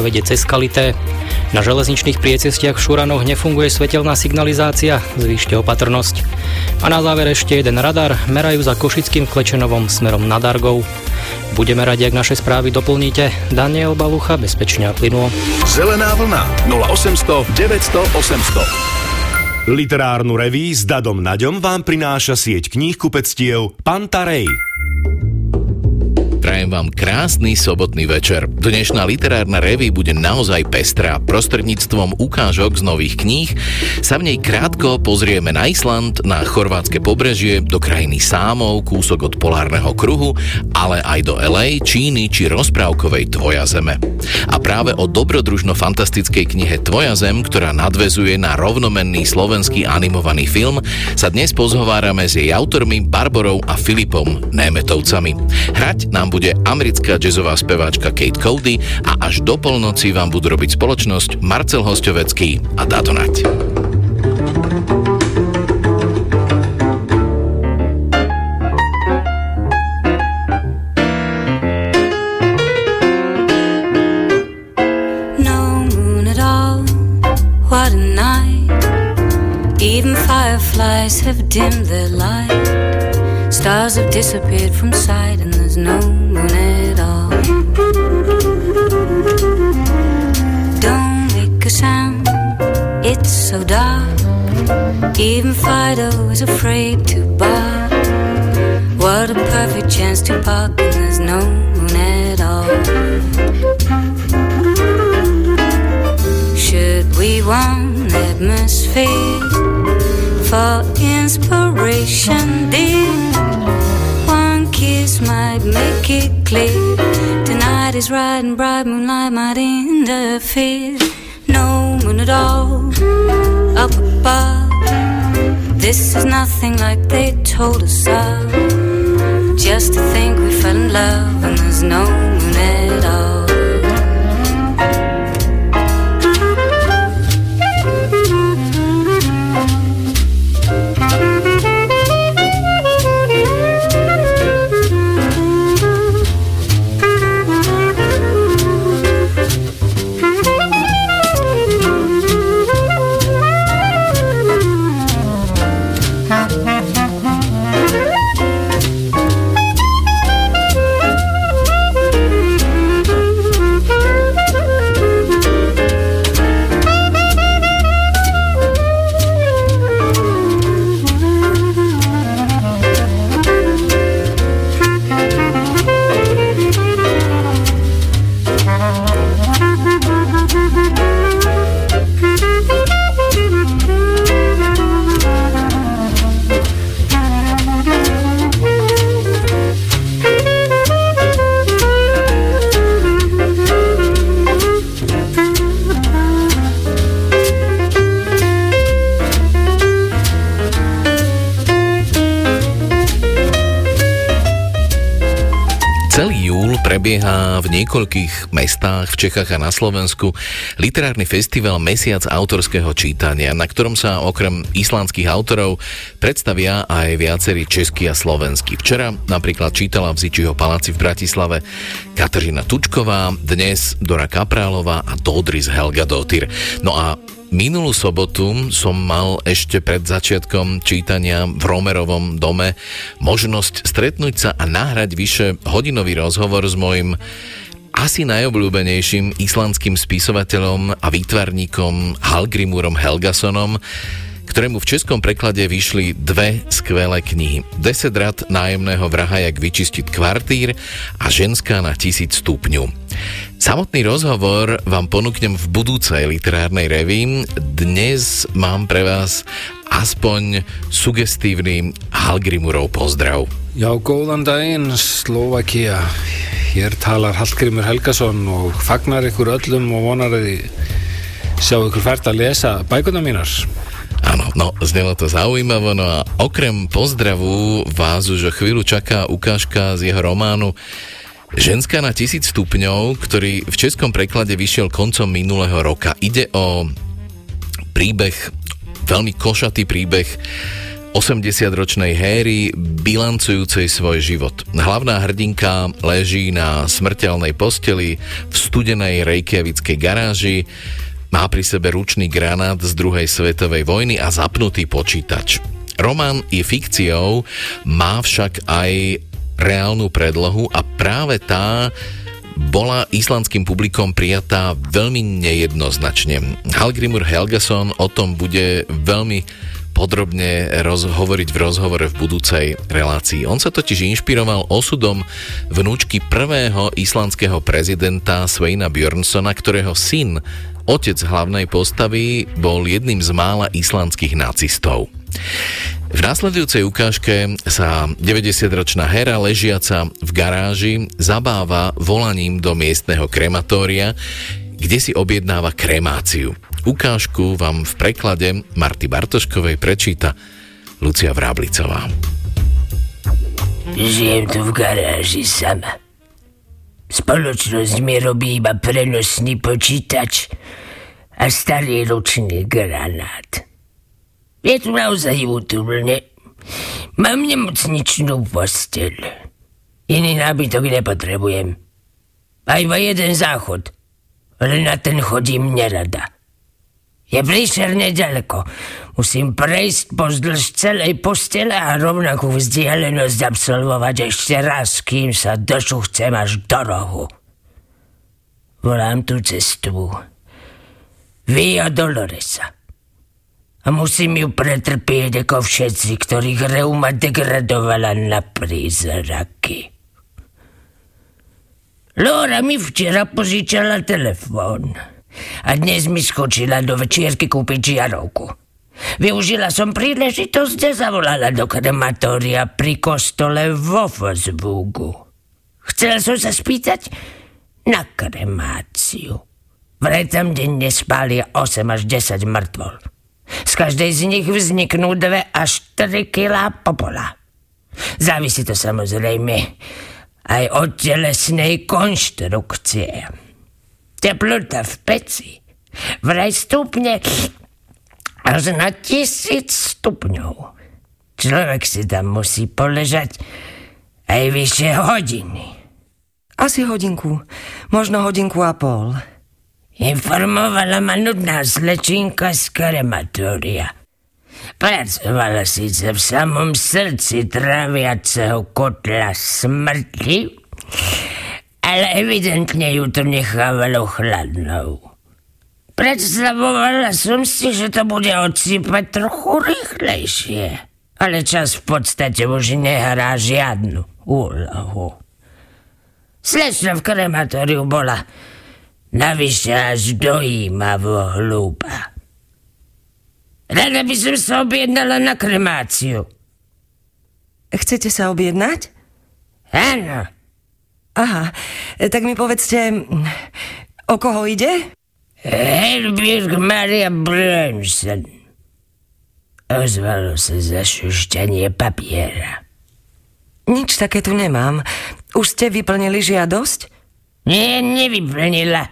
vedie cez Kalité. Na železničných priecestiach v Šuranoch nefunguje svetelná signalizácia, zvýšte opatrnosť. A na záver ešte jeden radar, merajú za Košickým Klečenovom smerom nad Argou. Budeme radi, ak naše správy doplníte. Daniel Balucha, bezpečne a plynulo. Zelená vlna 0800 900 800 Literárnu reví s Dadom Naďom vám prináša sieť kníh kupectiev Pantarej. Prajem vám krásny sobotný večer. Dnešná literárna revy bude naozaj pestrá. Prostredníctvom ukážok z nových kníh sa v nej krátko pozrieme na Island, na chorvátske pobrežie, do krajiny Sámov, kúsok od polárneho kruhu, ale aj do LA, Číny či rozprávkovej Tvoja zeme. A práve o dobrodružno-fantastickej knihe Tvoja zem, ktorá nadvezuje na rovnomenný slovenský animovaný film, sa dnes pozhovárame s jej autormi Barborou a Filipom Németovcami. Hrať nám bude americká jazzová speváčka Kate Cody a až do polnoci vám budú robiť spoločnosť Marcel Hostovecký a Dato Nať. Even fireflies have dimmed their light. Stars have disappeared from sight, and there's no so dark. Even Fido is afraid to bark. What a perfect chance to park, and there's no moon at all. Should we want atmosphere for inspiration, dear? One kiss might make it clear. Tonight is riding and bright moonlight might interfere. Moon at all up above. This is nothing like they told us of. Just to think we fell in love and there's no moon at all. Prebieha v niekoľkých mestách v Čechách a na Slovensku literárny festival Mesiac autorského čítania, na ktorom sa okrem islandských autorov predstavia aj viacerí českí a slovenskí. Včera napríklad čítala v Zičiho paláci v Bratislave Kateřina Tučková, dnes Dora Kaprálová a Dodris Helga Dotyr. No a Minulú sobotu som mal ešte pred začiatkom čítania v Romerovom dome možnosť stretnúť sa a nahrať vyše hodinový rozhovor s mojim asi najobľúbenejším islandským spisovateľom a výtvarníkom Halgrimúrom Helgasonom, ktorému v českom preklade vyšli dve skvelé knihy. 10 rad nájemného vraha, jak vyčistiť kvartír a Ženská na tisíc stupňu. Samotný rozhovor vám ponúknem v budúcej literárnej reví. Dnes mám pre vás aspoň sugestívny Hallgrimurov pozdrav. Já, góðan daginn, Slovakia. Hér talar Hallgrimur Helgason og fagnar ykkur öllum og vonar að sjá ykkur fært að lesa bækuna mínar. Áno, no, znelo to zaujímavo, no a okrem pozdravu vás už o chvíľu čaká ukážka z jeho románu Ženská na tisíc stupňov, ktorý v českom preklade vyšiel koncom minulého roka. Ide o príbeh, veľmi košatý príbeh 80-ročnej Héry bilancujúcej svoj život. Hlavná hrdinka leží na smrteľnej posteli v studenej rejkiavickej garáži, má pri sebe ručný granát z druhej svetovej vojny a zapnutý počítač. Román je fikciou, má však aj reálnu predlohu a práve tá bola islandským publikom prijatá veľmi nejednoznačne. Halgrimur Helgason o tom bude veľmi podrobne rozhovoriť v rozhovore v budúcej relácii. On sa totiž inšpiroval osudom vnúčky prvého islandského prezidenta Sveina Björnsona, ktorého syn, otec hlavnej postavy, bol jedným z mála islandských nacistov. V následujúcej ukážke sa 90-ročná Hera ležiaca v garáži zabáva volaním do miestneho krematória, kde si objednáva kremáciu. Ukážku vám v preklade Marty Bartoškovej prečíta Lucia Vráblicová. Žijem tu v garáži sama. Spoločnosť mi robí iba prenosný počítač a starý ručný granát. Je tu naozaj útulne. Mám nemocničnú posteľ. Iný nábytok nepotrebujem. Aj iba jeden záchod. Ale na ten chodím nerada. Je príšerne ďaleko. Musím prejsť pozdĺž celej postele a rovnakú vzdialenosť absolvovať ešte raz, kým sa došuchcem až do rohu. Volám tú cestu. Via Doloresa. A musím ju pretrpieť ako všetci, ktorých reuma degradovala na prízraky. Lora mi včera požičala telefón. A dnes mi skočila do večierky kúpiť žiarovku. Využila som príležitosť a zavolala do krematória pri kostole vo Fosbugu. Chcela som sa spýtať na kremáciu. Vraj tam denne spália 8 až 10 mŕtvol. Z každej z nich vzniknú 2 až 3 kilá popola. Závisí to samozrejme aj od telesnej konštrukcie. Teplota v peci vraj stupne až na tisíc stupňov. Človek si tam musí poležať aj vyššie hodiny. Asi hodinku, možno hodinku a pol. Informovala ma nudná slečinka z krematória. Pracovala síce v samom srdci tráviaceho kotla smrti, ale evidentne ju to nechávalo chladnou. Predstavovala som si, že to bude odsýpať trochu rýchlejšie. Ale čas v podstate už nehrá žiadnu úlohu. Slečna v krematóriu bola navyše až dojímavo hlúpa. Rada by som sa objednala na kremáciu. Chcete sa objednať? Áno. Aha, tak mi povedzte, o koho ide? Helbjörg Maria Brönsen. Ozvalo sa zašušťanie papiera. Nič také tu nemám. Už ste vyplnili žiadosť? Nie, nevyplnila.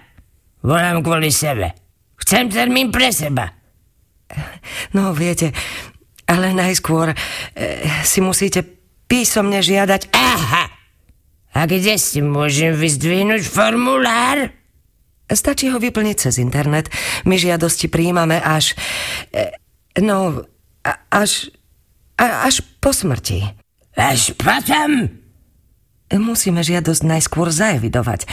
Volám kvôli sebe. Chcem termín pre seba. No, viete, ale najskôr e, si musíte písomne žiadať... Aha! A kde si môžem vyzdvihnúť formulár? Stačí ho vyplniť cez internet. My žiadosti príjmame až... E, no, až... Až po smrti. Až potom? Musíme žiadosť najskôr zaevidovať.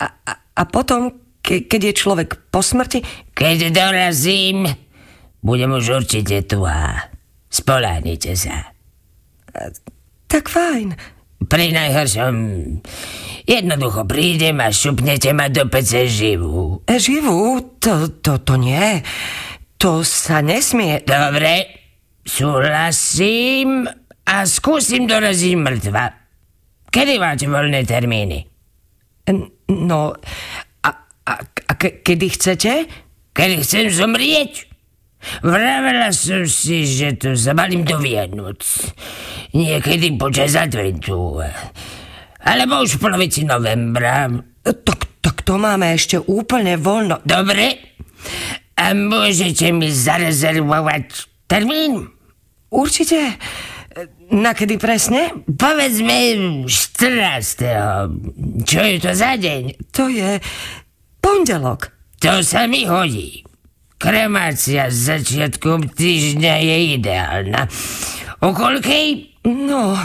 A, a, a potom, ke, keď je človek po smrti... Keď dorazím, budem už určite tu a spoláhnite sa. Tak fajn. Pri najhoršom jednoducho prídem a šupnete ma do pece živú. E, živú? To, to, to nie. To sa nesmie. Dobre, súhlasím a skúsim doraziť mŕtva. Kedy máte voľné termíny? No, a, a, a ke, kedy chcete? Kedy chcem zomrieť? Vravela som si, že to zabalím do Vianoc. Niekedy počas adventu. Alebo už v polovici novembra. Tak, tak to máme ešte úplne voľno. Dobre. A môžete mi zarezervovať termín? určite? Nakedy presne? Povedzme 14. Čo je to za deň? To je pondelok. To sa mi hodí. Kremácia s začiatkom týždňa je ideálna. O koľkej? No,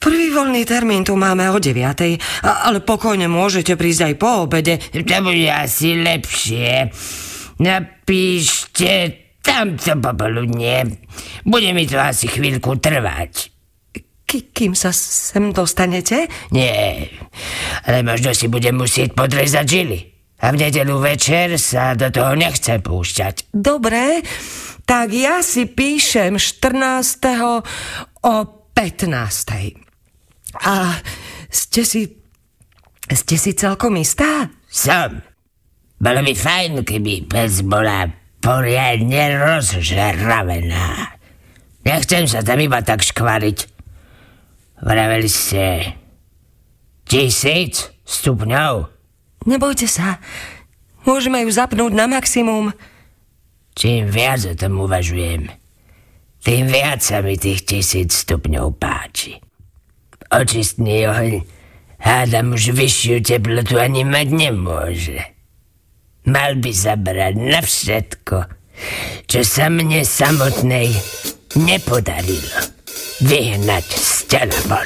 prvý voľný termín tu máme o 9. Ale pokojne môžete prísť aj po obede. To bude asi lepšie. Napíšte tamto popoludne. Bude mi to asi chvíľku trvať. K- kým sa sem dostanete? Nie, ale možno si budem musieť podrezať žily. A v nedelu večer sa do toho nechcem púšťať. Dobre, tak ja si píšem 14. o 15. A ste si... Ste si celkom istá? Som. Bolo by fajn, keby pes bola poriadne rozžeravená. Nechcem sa tam iba tak škvariť. Vraveli ste tisíc stupňov. Nebojte sa. Môžeme ju zapnúť na maximum. Čím viac o tom uvažujem, tým viac sa mi tých tisíc stupňov páči. Očistný oheň hádam už vyššiu teplotu ani mať nemôže. Mal by zabrať na všetko, čo sa mne samotnej nepodarilo vyhnať z tela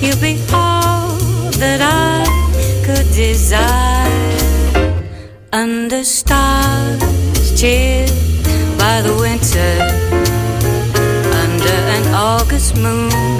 You'd be all that I could desire. Under stars chilled by the winter. Under an August moon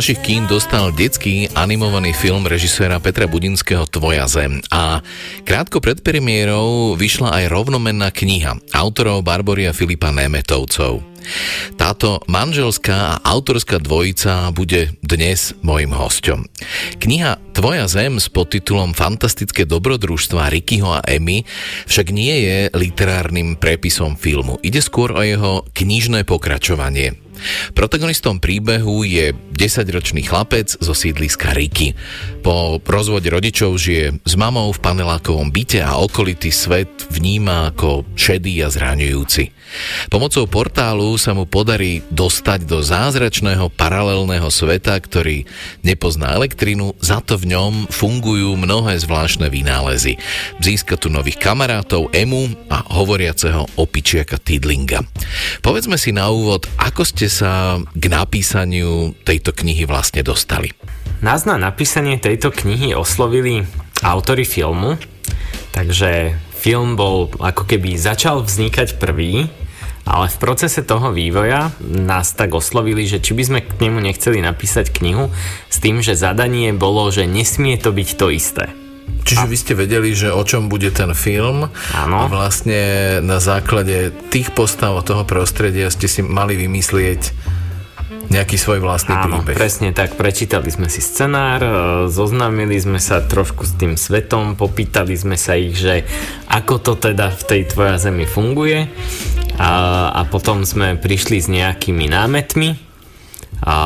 našich kín dostal detský animovaný film režiséra Petra Budinského Tvoja zem a krátko pred premiérou vyšla aj rovnomenná kniha autorov Barboria Filipa Nemetovcov. Táto manželská a autorská dvojica bude dnes mojim hosťom. Kniha Tvoja zem s podtitulom Fantastické dobrodružstva Rickyho a Emmy však nie je literárnym prepisom filmu. Ide skôr o jeho knižné pokračovanie. Protagonistom príbehu je 10-ročný chlapec zo sídliska Riky. Po rozvode rodičov žije s mamou v panelákovom byte a okolitý svet vníma ako šedý a zraňujúci. Pomocou portálu sa mu podarí dostať do zázračného paralelného sveta, ktorý nepozná elektrinu, za to v ňom fungujú mnohé zvláštne vynálezy. Získa tu nových kamarátov Emu a hovoriaceho opičiaka Tidlinga. Povedzme si na úvod, ako ste sa k napísaniu tejto knihy vlastne dostali? Nás na napísanie tejto knihy oslovili autory filmu, takže film bol ako keby začal vznikať prvý, ale v procese toho vývoja nás tak oslovili, že či by sme k nemu nechceli napísať knihu s tým, že zadanie bolo, že nesmie to byť to isté. Čiže a... vy ste vedeli, že o čom bude ten film Áno. a vlastne na základe tých postav a toho prostredia ste si mali vymyslieť nejaký svoj vlastný Áno, príbeh. presne tak. Prečítali sme si scenár, e, zoznámili sme sa trošku s tým svetom, popýtali sme sa ich, že ako to teda v tej tvoja zemi funguje a, a potom sme prišli s nejakými námetmi, a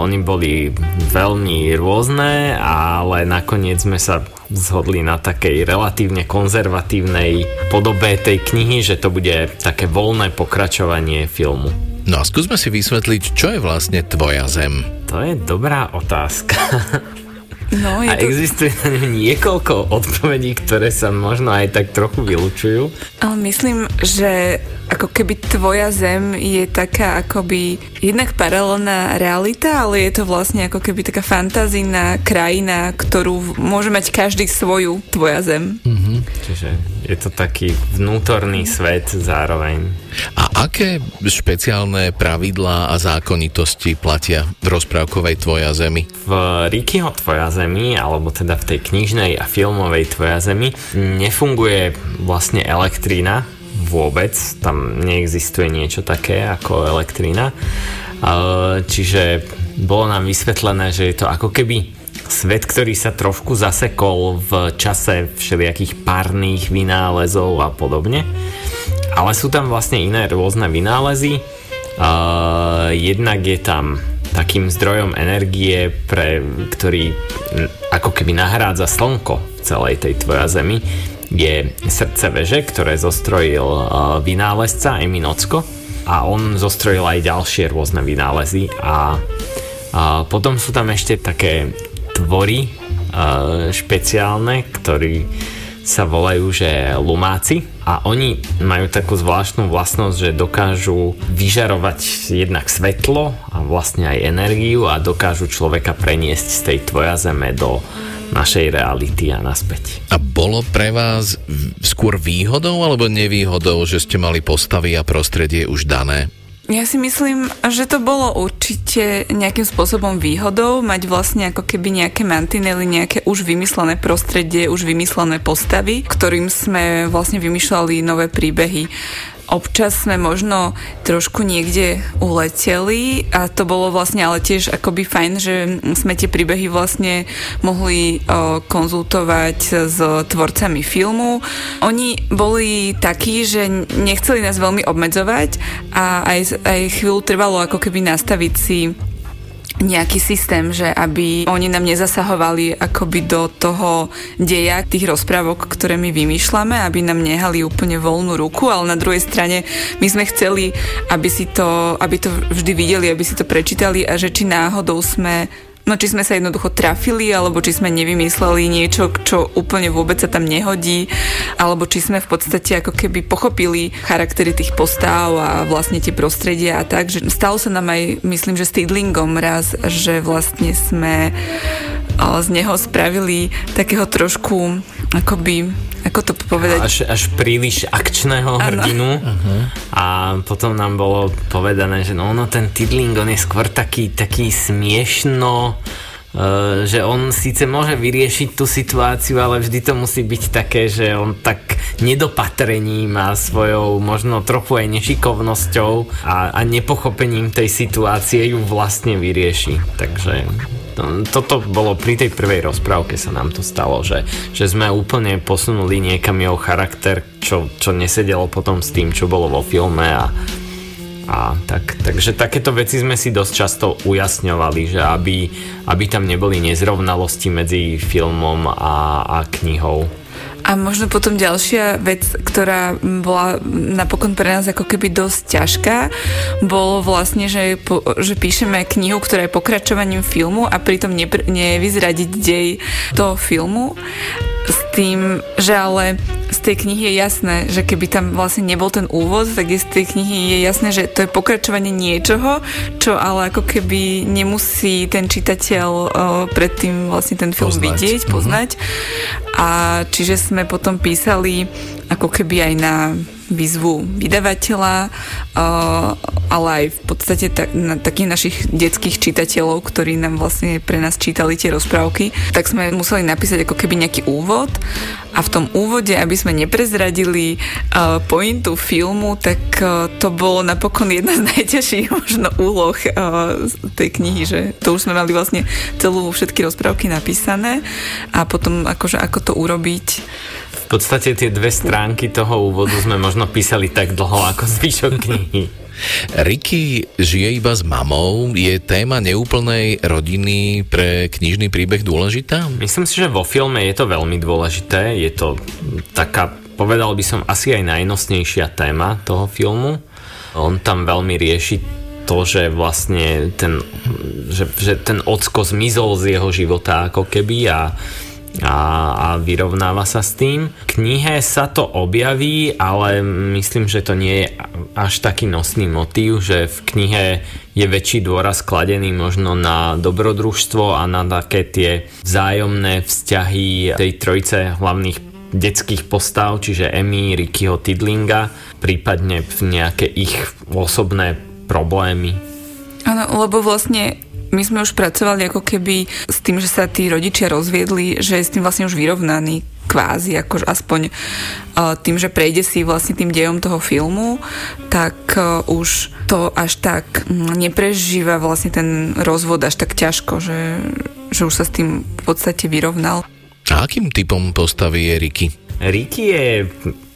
oni boli veľmi rôzne, ale nakoniec sme sa zhodli na takej relatívne konzervatívnej podobe tej knihy, že to bude také voľné pokračovanie filmu. No a skúsme si vysvetliť, čo je vlastne tvoja zem. To je dobrá otázka. No, je a to... existuje na ňu niekoľko odpovedí, ktoré sa možno aj tak trochu vylúčujú. Ale myslím, že ako keby tvoja zem je taká akoby jednak paralelná realita, ale je to vlastne ako keby taká fantazína krajina, ktorú môže mať každý svoju tvoja zem. Mm-hmm. Čiže je to taký vnútorný svet zároveň. A aké špeciálne pravidlá a zákonitosti platia v rozprávkovej Tvoja zemi? V Rickyho Tvoja zemi, alebo teda v tej knižnej a filmovej Tvoja zemi, nefunguje vlastne elektrína, vôbec. Tam neexistuje niečo také ako elektrina. Čiže bolo nám vysvetlené, že je to ako keby svet, ktorý sa trošku zasekol v čase všelijakých párnych vynálezov a podobne. Ale sú tam vlastne iné rôzne vynálezy. jednak je tam takým zdrojom energie, pre, ktorý ako keby nahrádza slnko v celej tej tvoja zemi je srdce veže, ktoré zostrojil uh, vynálezca Eminocko a on zostrojil aj ďalšie rôzne vynálezy a, a potom sú tam ešte také tvory uh, špeciálne, ktorí sa volajú, že lumáci a oni majú takú zvláštnu vlastnosť, že dokážu vyžarovať jednak svetlo a vlastne aj energiu a dokážu človeka preniesť z tej tvoja zeme do našej reality a naspäť. A bolo pre vás skôr výhodou alebo nevýhodou, že ste mali postavy a prostredie už dané? Ja si myslím, že to bolo určite nejakým spôsobom výhodou mať vlastne ako keby nejaké mantinely, nejaké už vymyslené prostredie, už vymyslené postavy, ktorým sme vlastne vymýšľali nové príbehy. Občas sme možno trošku niekde uleteli a to bolo vlastne ale tiež akoby fajn, že sme tie príbehy vlastne mohli o, konzultovať s tvorcami filmu. Oni boli takí, že nechceli nás veľmi obmedzovať a aj, aj chvíľu trvalo ako keby nastaviť si nejaký systém, že aby oni nám nezasahovali akoby do toho deja tých rozprávok, ktoré my vymýšľame, aby nám nehali úplne voľnú ruku, ale na druhej strane my sme chceli, aby si to, aby to vždy videli, aby si to prečítali a že či náhodou sme No či sme sa jednoducho trafili, alebo či sme nevymysleli niečo, čo úplne vôbec sa tam nehodí, alebo či sme v podstate ako keby pochopili charaktery tých postáv a vlastne tie prostredia a tak, že stalo sa nám aj, myslím, že s Tidlingom raz, že vlastne sme z neho spravili takého trošku akoby ako to povedať? Až, až príliš akčného Áno. hrdinu a potom nám bolo povedané, že no, no ten Tidling, on je skôr taký, taký smiešno, Uh, že on síce môže vyriešiť tú situáciu, ale vždy to musí byť také, že on tak nedopatrením a svojou možno trochu aj nešikovnosťou a, a nepochopením tej situácie ju vlastne vyrieši. Takže toto bolo pri tej prvej rozprávke sa nám to stalo, že, že sme úplne posunuli niekam jeho charakter, čo, čo nesedelo potom s tým, čo bolo vo filme a, a tak, takže takéto veci sme si dosť často ujasňovali, že aby, aby tam neboli nezrovnalosti medzi filmom a, a knihou. A možno potom ďalšia vec, ktorá bola napokon pre nás ako keby dosť ťažká, bolo vlastne, že, po, že píšeme knihu, ktorá je pokračovaním filmu a pritom nepr- nevyzradiť dej toho filmu s tým, že ale z tej knihy je jasné, že keby tam vlastne nebol ten úvod, tak je z tej knihy je jasné, že to je pokračovanie niečoho, čo ale ako keby nemusí ten čitateľ o, predtým vlastne ten film Poznať. vidieť, poznať. A čiže sme potom písali ako keby aj na výzvu vydavateľa, uh, ale aj v podstate tak, na takých našich detských čitateľov, ktorí nám vlastne pre nás čítali tie rozprávky, tak sme museli napísať ako keby nejaký úvod a v tom úvode, aby sme neprezradili uh, pointu filmu, tak uh, to bolo napokon jedna z najťažších možno úloh tej knihy, že to už sme mali vlastne celú všetky rozprávky napísané a potom akože ako to urobiť. V podstate tie dve stránky toho úvodu sme možno písali tak dlho ako zvyšok knihy. Ricky žije iba s mamou. Je téma neúplnej rodiny pre knižný príbeh dôležitá? Myslím si, že vo filme je to veľmi dôležité. Je to taká, povedal by som, asi aj najnosnejšia téma toho filmu. On tam veľmi rieši to, že vlastne ten, že, že ten ocko zmizol z jeho života ako keby a a, a vyrovnáva sa s tým. V knihe sa to objaví, ale myslím, že to nie je až taký nosný motív, že v knihe je väčší dôraz kladený možno na dobrodružstvo a na také tie vzájomné vzťahy tej trojice hlavných detských postav, čiže Emmy, Rickyho Tidlinga, prípadne nejaké ich osobné problémy. Áno, lebo vlastne my sme už pracovali ako keby s tým, že sa tí rodičia rozviedli, že je s tým vlastne už vyrovnaný kvázi, akož aspoň uh, tým, že prejde si vlastne tým dejom toho filmu, tak uh, už to až tak mm, neprežíva vlastne ten rozvod až tak ťažko, že, že už sa s tým v podstate vyrovnal. A akým typom postavy je Ricky? Ricky je,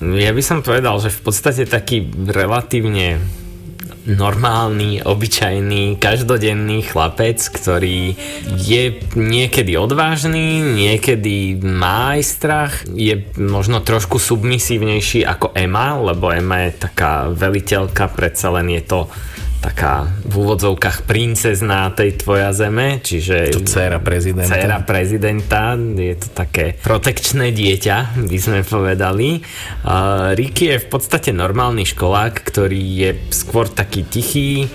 ja by som povedal, že v podstate taký relatívne normálny, obyčajný, každodenný chlapec, ktorý je niekedy odvážny, niekedy má aj strach, je možno trošku submisívnejší ako Emma, lebo Emma je taká veliteľka, predsa len je to taká v úvodzovkách princezná tej tvoja zeme, čiže... To dcéra prezidenta. Dcéra prezidenta, je to také protekčné dieťa, by sme povedali. Uh, Ricky je v podstate normálny školák, ktorý je skôr taký tichý,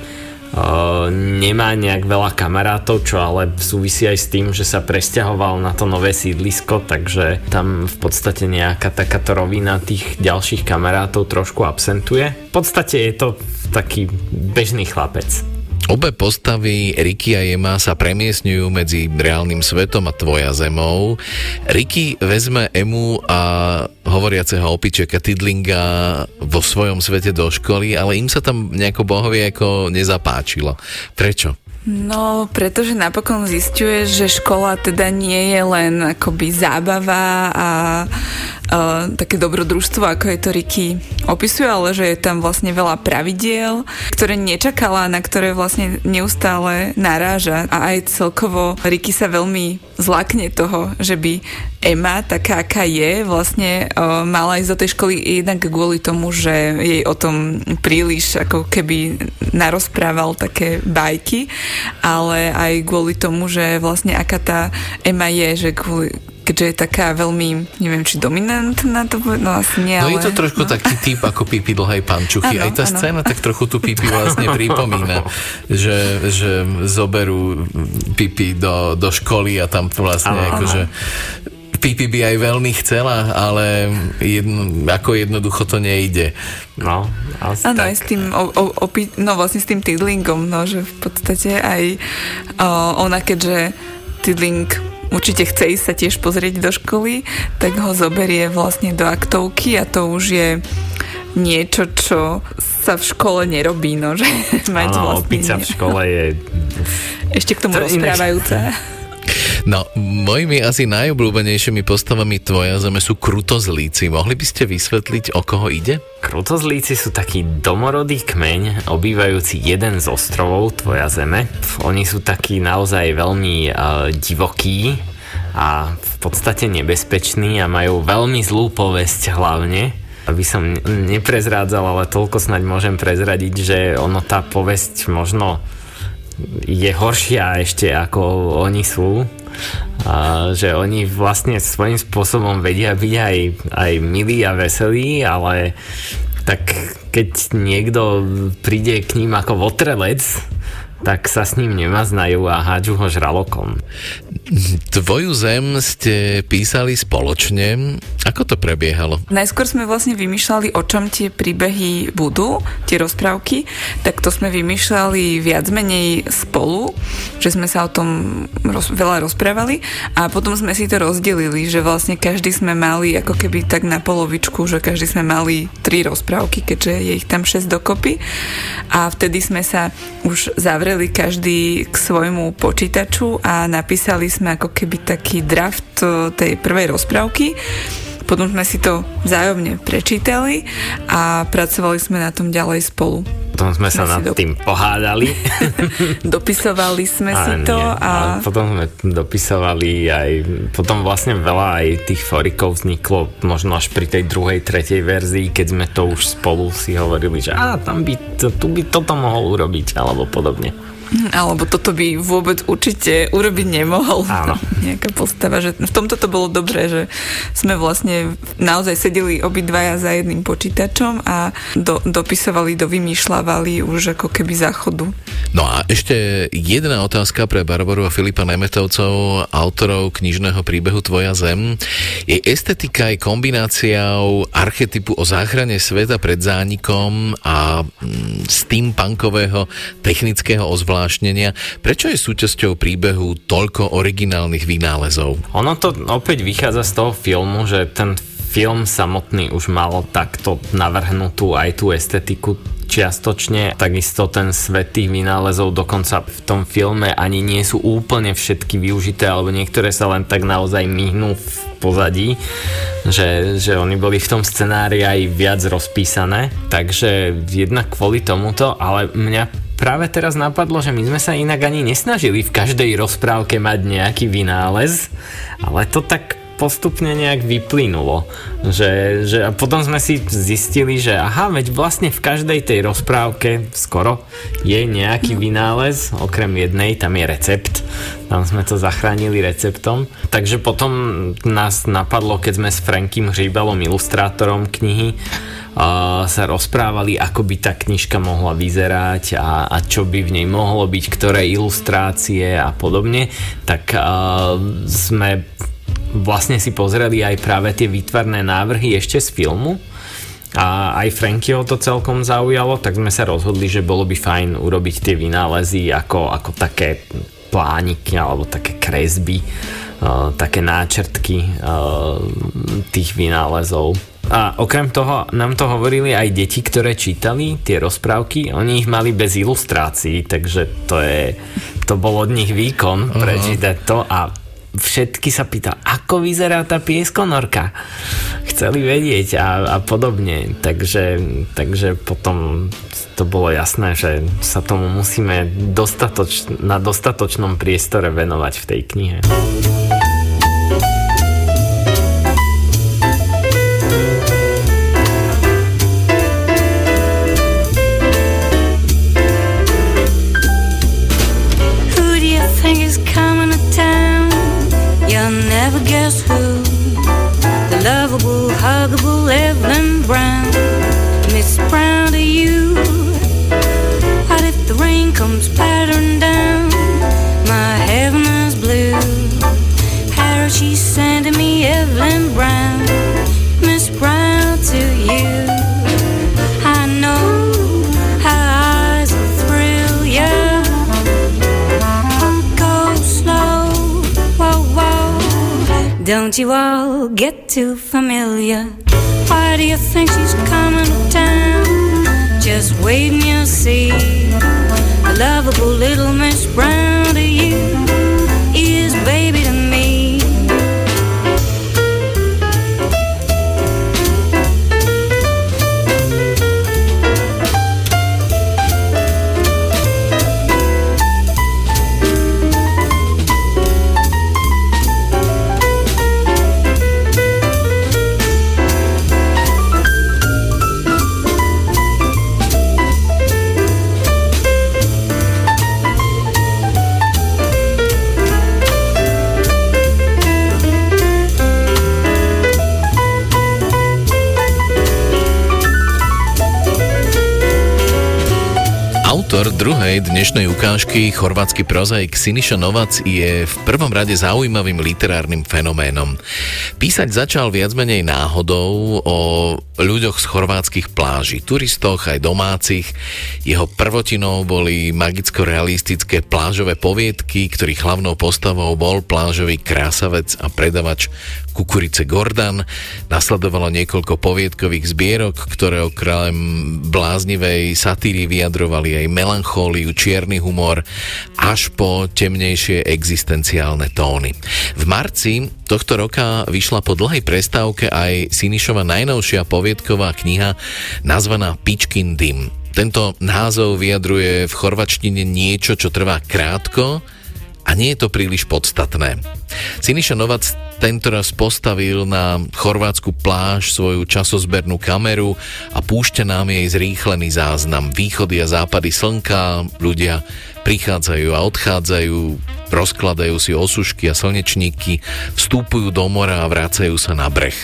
Nemá nejak veľa kamarátov, čo ale súvisí aj s tým, že sa presťahoval na to nové sídlisko, takže tam v podstate nejaká takáto rovina tých ďalších kamarátov trošku absentuje. V podstate je to taký bežný chlapec. Obe postavy Ricky a Emma sa premiesňujú medzi reálnym svetom a tvoja zemou. Ricky vezme Emu a hovoriaceho opičeka Tidlinga vo svojom svete do školy, ale im sa tam nejako bohovie ako nezapáčilo. Prečo? No, pretože napokon zistuje, že škola teda nie je len akoby zábava a také dobrodružstvo, ako je to Ricky opisuje, ale že je tam vlastne veľa pravidiel, ktoré nečakala, na ktoré vlastne neustále naráža. A aj celkovo Ricky sa veľmi zlakne toho, že by Emma, taká aká je, vlastne uh, mala ísť do tej školy jednak kvôli tomu, že jej o tom príliš ako keby narozprával také bajky, ale aj kvôli tomu, že vlastne aká tá Emma je, že kvôli, keďže je taká veľmi, neviem, či dominantná to bude, no asi nie, No ale... je to trošku no. taký typ ako Pipi dlhej pančuchy. Aj tá áno. scéna tak trochu tu Pipi vlastne pripomína, že, že zoberú Pipi do, do školy a tam vlastne áno. akože Pipi by aj veľmi chcela, ale jedno, ako jednoducho to nejde. No, asi Áno, tak. aj s tým, o, o, opi- no vlastne s tým Tidlingom, no, že v podstate aj o, ona, keďže Tidling určite chce ísť sa tiež pozrieť do školy, tak ho zoberie vlastne do aktovky a to už je niečo, čo sa v škole nerobí, no, že mať Áno, vlastne v škole je... ešte k tomu To rozprávajúca. No, mojimi asi najobľúbenejšími postavami Tvoja zeme sú krutozlíci. Mohli by ste vysvetliť, o koho ide? Krutozlíci sú taký domorodý kmeň, obývajúci jeden z ostrovov Tvoja zeme. Oni sú takí naozaj veľmi uh, divokí a v podstate nebezpeční a majú veľmi zlú povesť hlavne. Aby som ne- neprezrádzal, ale toľko snaď môžem prezradiť, že ono tá povesť možno je horšia ešte ako oni sú. A že oni vlastne svojím spôsobom vedia byť aj, aj milí a veselí, ale tak keď niekto príde k ním ako votrelec, tak sa s ním nemaznajú a hádžu ho žralokom. Tvoju zem ste písali spoločne. Ako to prebiehalo? Najskôr sme vlastne vymýšľali, o čom tie príbehy budú, tie rozprávky, tak to sme vymýšľali viac menej spolu, že sme sa o tom roz, veľa rozprávali a potom sme si to rozdelili, že vlastne každý sme mali ako keby tak na polovičku, že každý sme mali tri rozprávky, keďže je ich tam 6 dokopy a vtedy sme sa už zavreli každý k svojmu počítaču a napísali sme ako keby taký draft e, tej prvej rozprávky potom sme si to vzájomne prečítali a pracovali sme na tom ďalej spolu. Potom sme sa Sme si nad do- tým pohádali. Dopisovali sme si A to nie, a ale potom sme dopisovali aj, potom vlastne veľa aj tých forikov vzniklo možno až pri tej druhej, tretej verzii, keď sme to už spolu si hovorili, že á, tam by, to, tu by toto mohol urobiť, alebo podobne. Alebo toto by vôbec určite urobiť nemohol Áno. nejaká postava, že v tomto to bolo dobré, že sme vlastne naozaj sedeli obidvaja za jedným počítačom a do, dopisovali, dovymýšľavali už ako keby záchodu. No a ešte jedna otázka pre Barbaru a Filipa Nemetovcov, autorov knižného príbehu Tvoja zem. Je estetika aj kombináciou archetypu o záchrane sveta pred zánikom a mm, steampunkového technického ozvláštnenia. Prečo je súčasťou príbehu toľko originálnych vynálezov? Ono to opäť vychádza z toho filmu, že ten film samotný už mal takto navrhnutú aj tú estetiku čiastočne. Takisto ten svet tých vynálezov dokonca v tom filme ani nie sú úplne všetky využité, alebo niektoré sa len tak naozaj myhnú v pozadí, že, že oni boli v tom scenári aj viac rozpísané. Takže jednak kvôli tomuto, ale mňa práve teraz napadlo, že my sme sa inak ani nesnažili v každej rozprávke mať nejaký vynález, ale to tak postupne nejak vyplynulo. Že, že a potom sme si zistili, že aha, veď vlastne v každej tej rozprávke skoro je nejaký vynález, okrem jednej, tam je recept. Tam sme to zachránili receptom. Takže potom nás napadlo, keď sme s Frankim Hříbalom, ilustrátorom knihy, a sa rozprávali, ako by tá knižka mohla vyzerať a, a čo by v nej mohlo byť, ktoré ilustrácie a podobne, tak a, sme vlastne si pozreli aj práve tie výtvarné návrhy ešte z filmu. A aj Frankieho to celkom zaujalo, tak sme sa rozhodli, že bolo by fajn urobiť tie vynálezy ako, ako také plániky alebo také kresby, uh, také náčrtky uh, tých vynálezov. A okrem toho nám to hovorili aj deti, ktoré čítali tie rozprávky, oni ich mali bez ilustrácií, takže to je, to bol od nich výkon prečítať to a všetky sa pýta, ako vyzerá tá pieskonorka. Chceli vedieť a, a podobne. Takže, takže potom to bolo jasné, že sa tomu musíme dostatoč, na dostatočnom priestore venovať v tej knihe. You all get too familiar. Why do you think she's coming to town? Just wait and you'll see. A lovable little Miss Brown to you is baby Autor druhej dnešnej ukážky, chorvátsky prozaik Siniša Novac, je v prvom rade zaujímavým literárnym fenoménom. Písať začal viac menej náhodou o ľuďoch z chorvátskych pláží, turistoch aj domácich. Jeho prvotinou boli magicko-realistické plážové poviedky, ktorých hlavnou postavou bol plážový krásavec a predavač Kukurice Gordon. Nasledovalo niekoľko poviedkových zbierok, ktoré okrem bláznivej satíry vyjadrovali aj melanchóliu, čierny humor, až po temnejšie existenciálne tóny. V marci tohto roka vyšla po dlhej prestávke aj Sinišova najnovšia poviedková kniha nazvaná Pičkin dym. Tento názov vyjadruje v chorvačtine niečo, čo trvá krátko, a nie je to príliš podstatné. Siniša Novac tento raz postavil na chorvátsku pláž svoju časozbernú kameru a púšťa nám jej zrýchlený záznam. Východy a západy slnka, ľudia prichádzajú a odchádzajú, rozkladajú si osušky a slnečníky, vstúpujú do mora a vracajú sa na breh.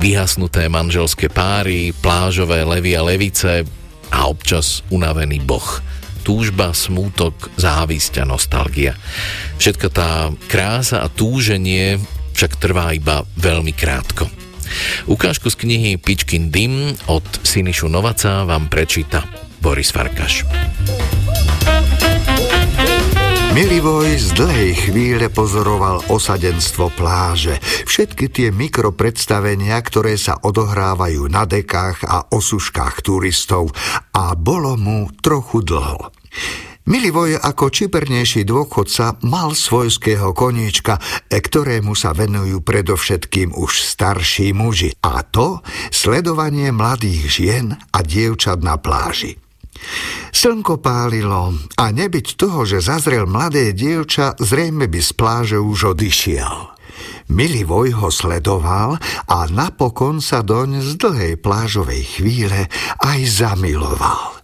Vyhasnuté manželské páry, plážové levy a levice a občas unavený boh túžba, smútok, závisť a nostalgia. Všetka tá krása a túženie však trvá iba veľmi krátko. Ukážku z knihy Pičkin dym od Sinišu Novaca vám prečíta Boris Farkaš. Milivoj z dlhej chvíle pozoroval osadenstvo pláže, všetky tie mikropredstavenia, ktoré sa odohrávajú na dekách a osuškách turistov a bolo mu trochu dlho. Milivoj ako čipernejší dôchodca mal svojského koníčka, e, ktorému sa venujú predovšetkým už starší muži, a to sledovanie mladých žien a dievčat na pláži. Slnko pálilo a nebyť toho, že zazrel mladé dievča, zrejme by z pláže už odišiel. Milivoj ho sledoval a napokon sa doň z dlhej plážovej chvíle aj zamiloval.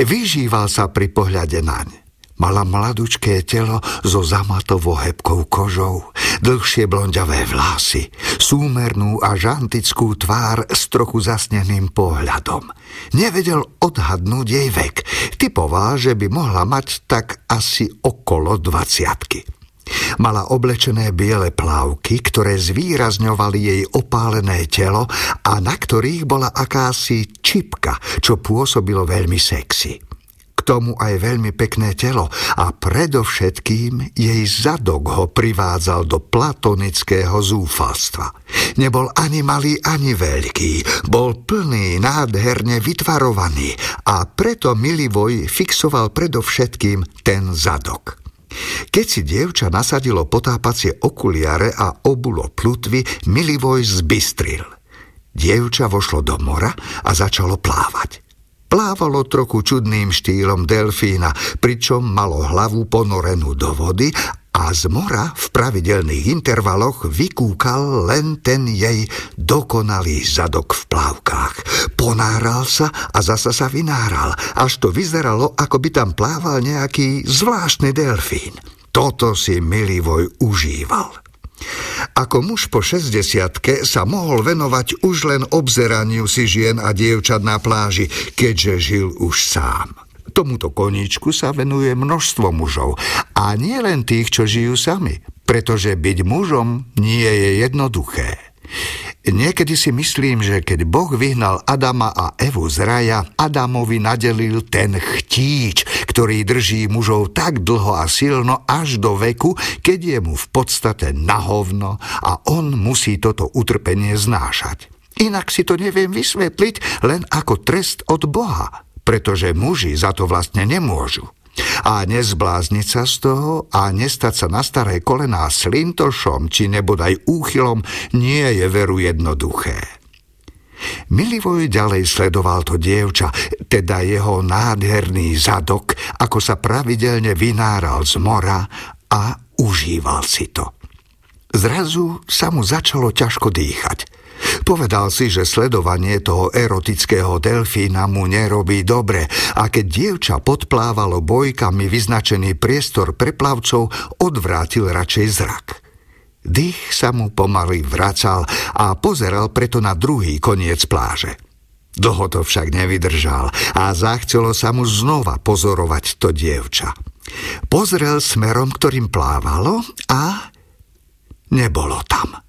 Vyžíval sa pri pohľade naň. Mala mladučké telo so zamatovou hebkou kožou, dlhšie blondiavé vlasy, súmernú a žantickú tvár s trochu zasneným pohľadom. Nevedel odhadnúť jej vek. Typoval, že by mohla mať tak asi okolo dvaciatky. Mala oblečené biele plávky, ktoré zvýrazňovali jej opálené telo a na ktorých bola akási čipka, čo pôsobilo veľmi sexy tomu aj veľmi pekné telo a predovšetkým jej zadok ho privádzal do platonického zúfalstva. Nebol ani malý, ani veľký, bol plný, nádherne vytvarovaný a preto Milivoj fixoval predovšetkým ten zadok. Keď si dievča nasadilo potápacie okuliare a obulo plutvy, Milivoj zbystril. Dievča vošlo do mora a začalo plávať. Plávalo trochu čudným štýlom delfína, pričom malo hlavu ponorenú do vody a z mora v pravidelných intervaloch vykúkal len ten jej dokonalý zadok v plávkách. Ponáral sa a zasa sa vynáral, až to vyzeralo, ako by tam plával nejaký zvláštny delfín. Toto si Milivoj užíval. Ako muž po 60 sa mohol venovať už len obzeraniu si žien a dievčat na pláži, keďže žil už sám. Tomuto koníčku sa venuje množstvo mužov. A nie len tých, čo žijú sami, pretože byť mužom nie je jednoduché. Niekedy si myslím, že keď Boh vyhnal Adama a Evu z raja, Adamovi nadelil ten chtíč, ktorý drží mužov tak dlho a silno až do veku, keď je mu v podstate nahovno a on musí toto utrpenie znášať. Inak si to neviem vysvetliť len ako trest od Boha, pretože muži za to vlastne nemôžu. A nezblázniť sa z toho a nestať sa na staré kolená slintošom či nebodaj úchylom nie je veru jednoduché. Milivoj ďalej sledoval to dievča, teda jeho nádherný zadok, ako sa pravidelne vynáral z mora a užíval si to. Zrazu sa mu začalo ťažko dýchať – Povedal si, že sledovanie toho erotického delfína mu nerobí dobre a keď dievča podplávalo bojkami vyznačený priestor pre plavcov, odvrátil radšej zrak. Dých sa mu pomaly vracal a pozeral preto na druhý koniec pláže. Dlho to však nevydržal a zachcelo sa mu znova pozorovať to dievča. Pozrel smerom, ktorým plávalo a nebolo tam.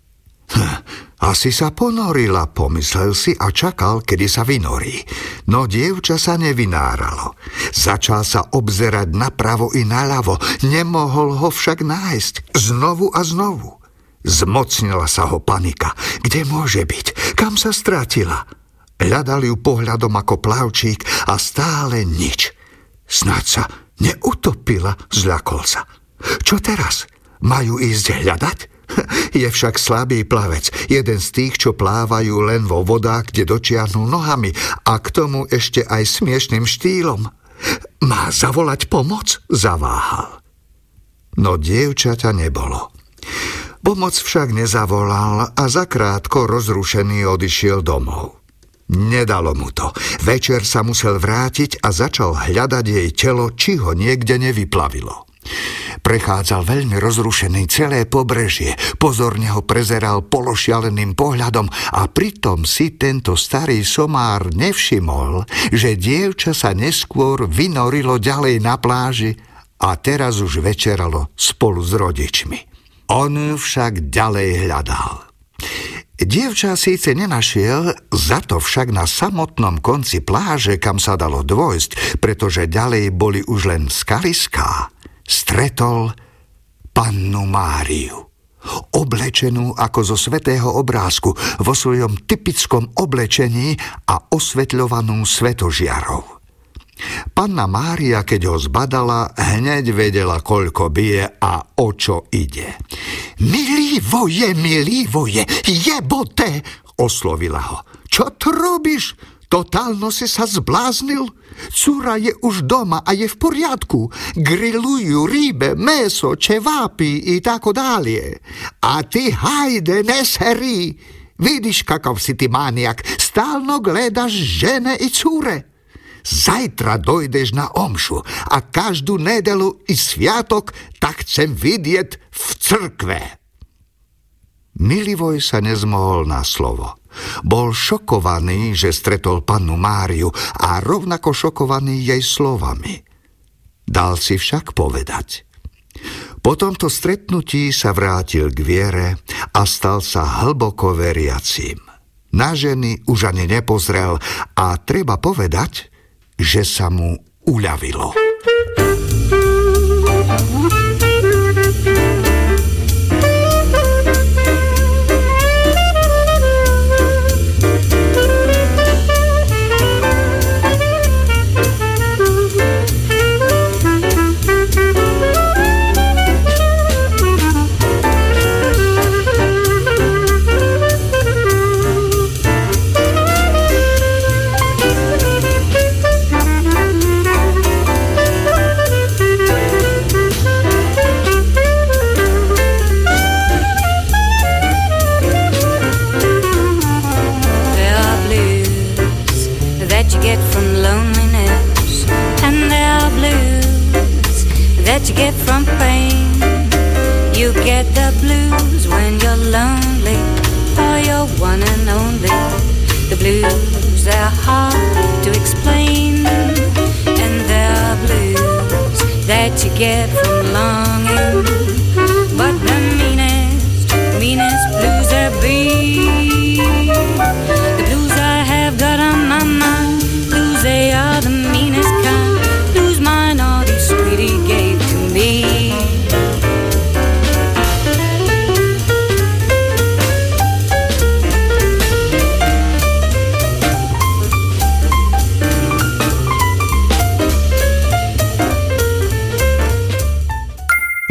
Hm, asi sa ponorila, pomyslel si a čakal, kedy sa vynorí. No dievča sa nevynáralo. Začal sa obzerať napravo i naľavo, nemohol ho však nájsť. Znovu a znovu. Zmocnila sa ho panika. Kde môže byť? Kam sa stratila? Hľadal ju pohľadom ako plavčík a stále nič. Snad sa neutopila, zľakol sa. Čo teraz? Majú ísť hľadať? Je však slabý plavec, jeden z tých, čo plávajú len vo vodách, kde dočiahnu nohami a k tomu ešte aj smiešným štýlom. Má zavolať pomoc? Zaváhal. No dievčaťa nebolo. Pomoc však nezavolal a zakrátko rozrušený odišiel domov. Nedalo mu to. Večer sa musel vrátiť a začal hľadať jej telo, či ho niekde nevyplavilo. Prechádzal veľmi rozrušený celé pobrežie, pozorne ho prezeral pološialeným pohľadom a pritom si tento starý somár nevšimol, že dievča sa neskôr vynorilo ďalej na pláži a teraz už večeralo spolu s rodičmi. On však ďalej hľadal. Dievča síce nenašiel, za to však na samotnom konci pláže, kam sa dalo dôjsť, pretože ďalej boli už len skaliská, stretol pannu Máriu. Oblečenú ako zo svetého obrázku vo svojom typickom oblečení a osvetľovanú svetožiarou. Panna Mária, keď ho zbadala, hneď vedela, koľko bije a o čo ide. Milý voje, milý voje, jebote, oslovila ho. Čo tu robíš? Totálno si sa zbláznil? Cura je už doma a je v poriadku. Grilujú rybe, meso, čevápy i tako dalje. A ty hajde, neseri. Vidiš kakav si ti manijak, stalno gledaš žene i cure. Zajtra dojdeš na omšu a každú nedelu i sviatok tak chcem vidieť v crkve. Milivoj sa nezmohol na slovo. Bol šokovaný, že stretol pannu Máriu a rovnako šokovaný jej slovami. Dal si však povedať. Po tomto stretnutí sa vrátil k viere a stal sa hlboko veriacím. Na ženy už ani nepozrel a treba povedať, že sa mu uľavilo. the blues when you're lonely for your one and only. The blues, they're hard to explain, and they're blues that you get from long.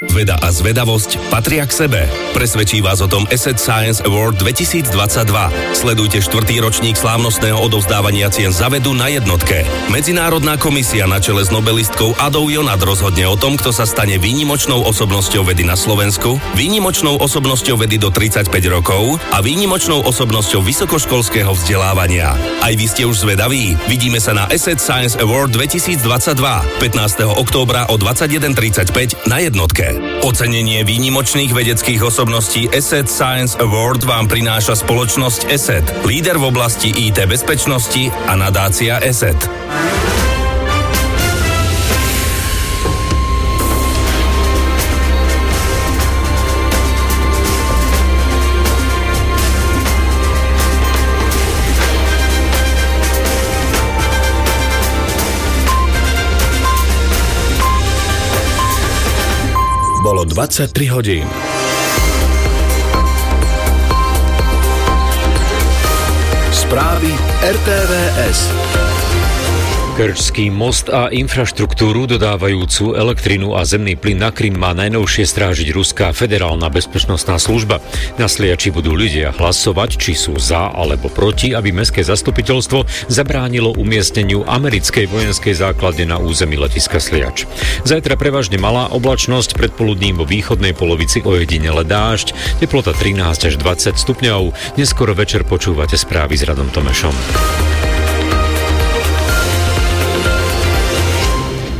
Veda a zvedavosť patria k sebe. Presvedčí vás o tom Asset Science Award 2022. Sledujte štvrtý ročník slávnostného odovzdávania cien za vedu na jednotke. Medzinárodná komisia na čele s nobelistkou Adou Jonat rozhodne o tom, kto sa stane výnimočnou osobnosťou vedy na Slovensku, výnimočnou osobnosťou vedy do 35 rokov a výnimočnou osobnosťou vysokoškolského vzdelávania. Aj vy ste už zvedaví? Vidíme sa na Asset Science Award 2022 15. októbra o 21.35 na jednotke. Ocenenie výnimočných vedeckých osobností Asset Science Award vám prináša spoločnosť Asset, líder v oblasti IT bezpečnosti a nadácia Asset. Bolo 23 hodín. Správy RTVS. Kerčský most a infraštruktúru dodávajúcu elektrinu a zemný plyn na Krym má najnovšie strážiť Ruská federálna bezpečnostná služba. Na Sliači budú ľudia hlasovať, či sú za alebo proti, aby mestské zastupiteľstvo zabránilo umiestneniu americkej vojenskej základne na území letiska Sliač. Zajtra prevažne malá oblačnosť, predpoludním vo východnej polovici ojedinele dážď, teplota 13 až 20 stupňov. Neskoro večer počúvate správy s Radom Tomešom.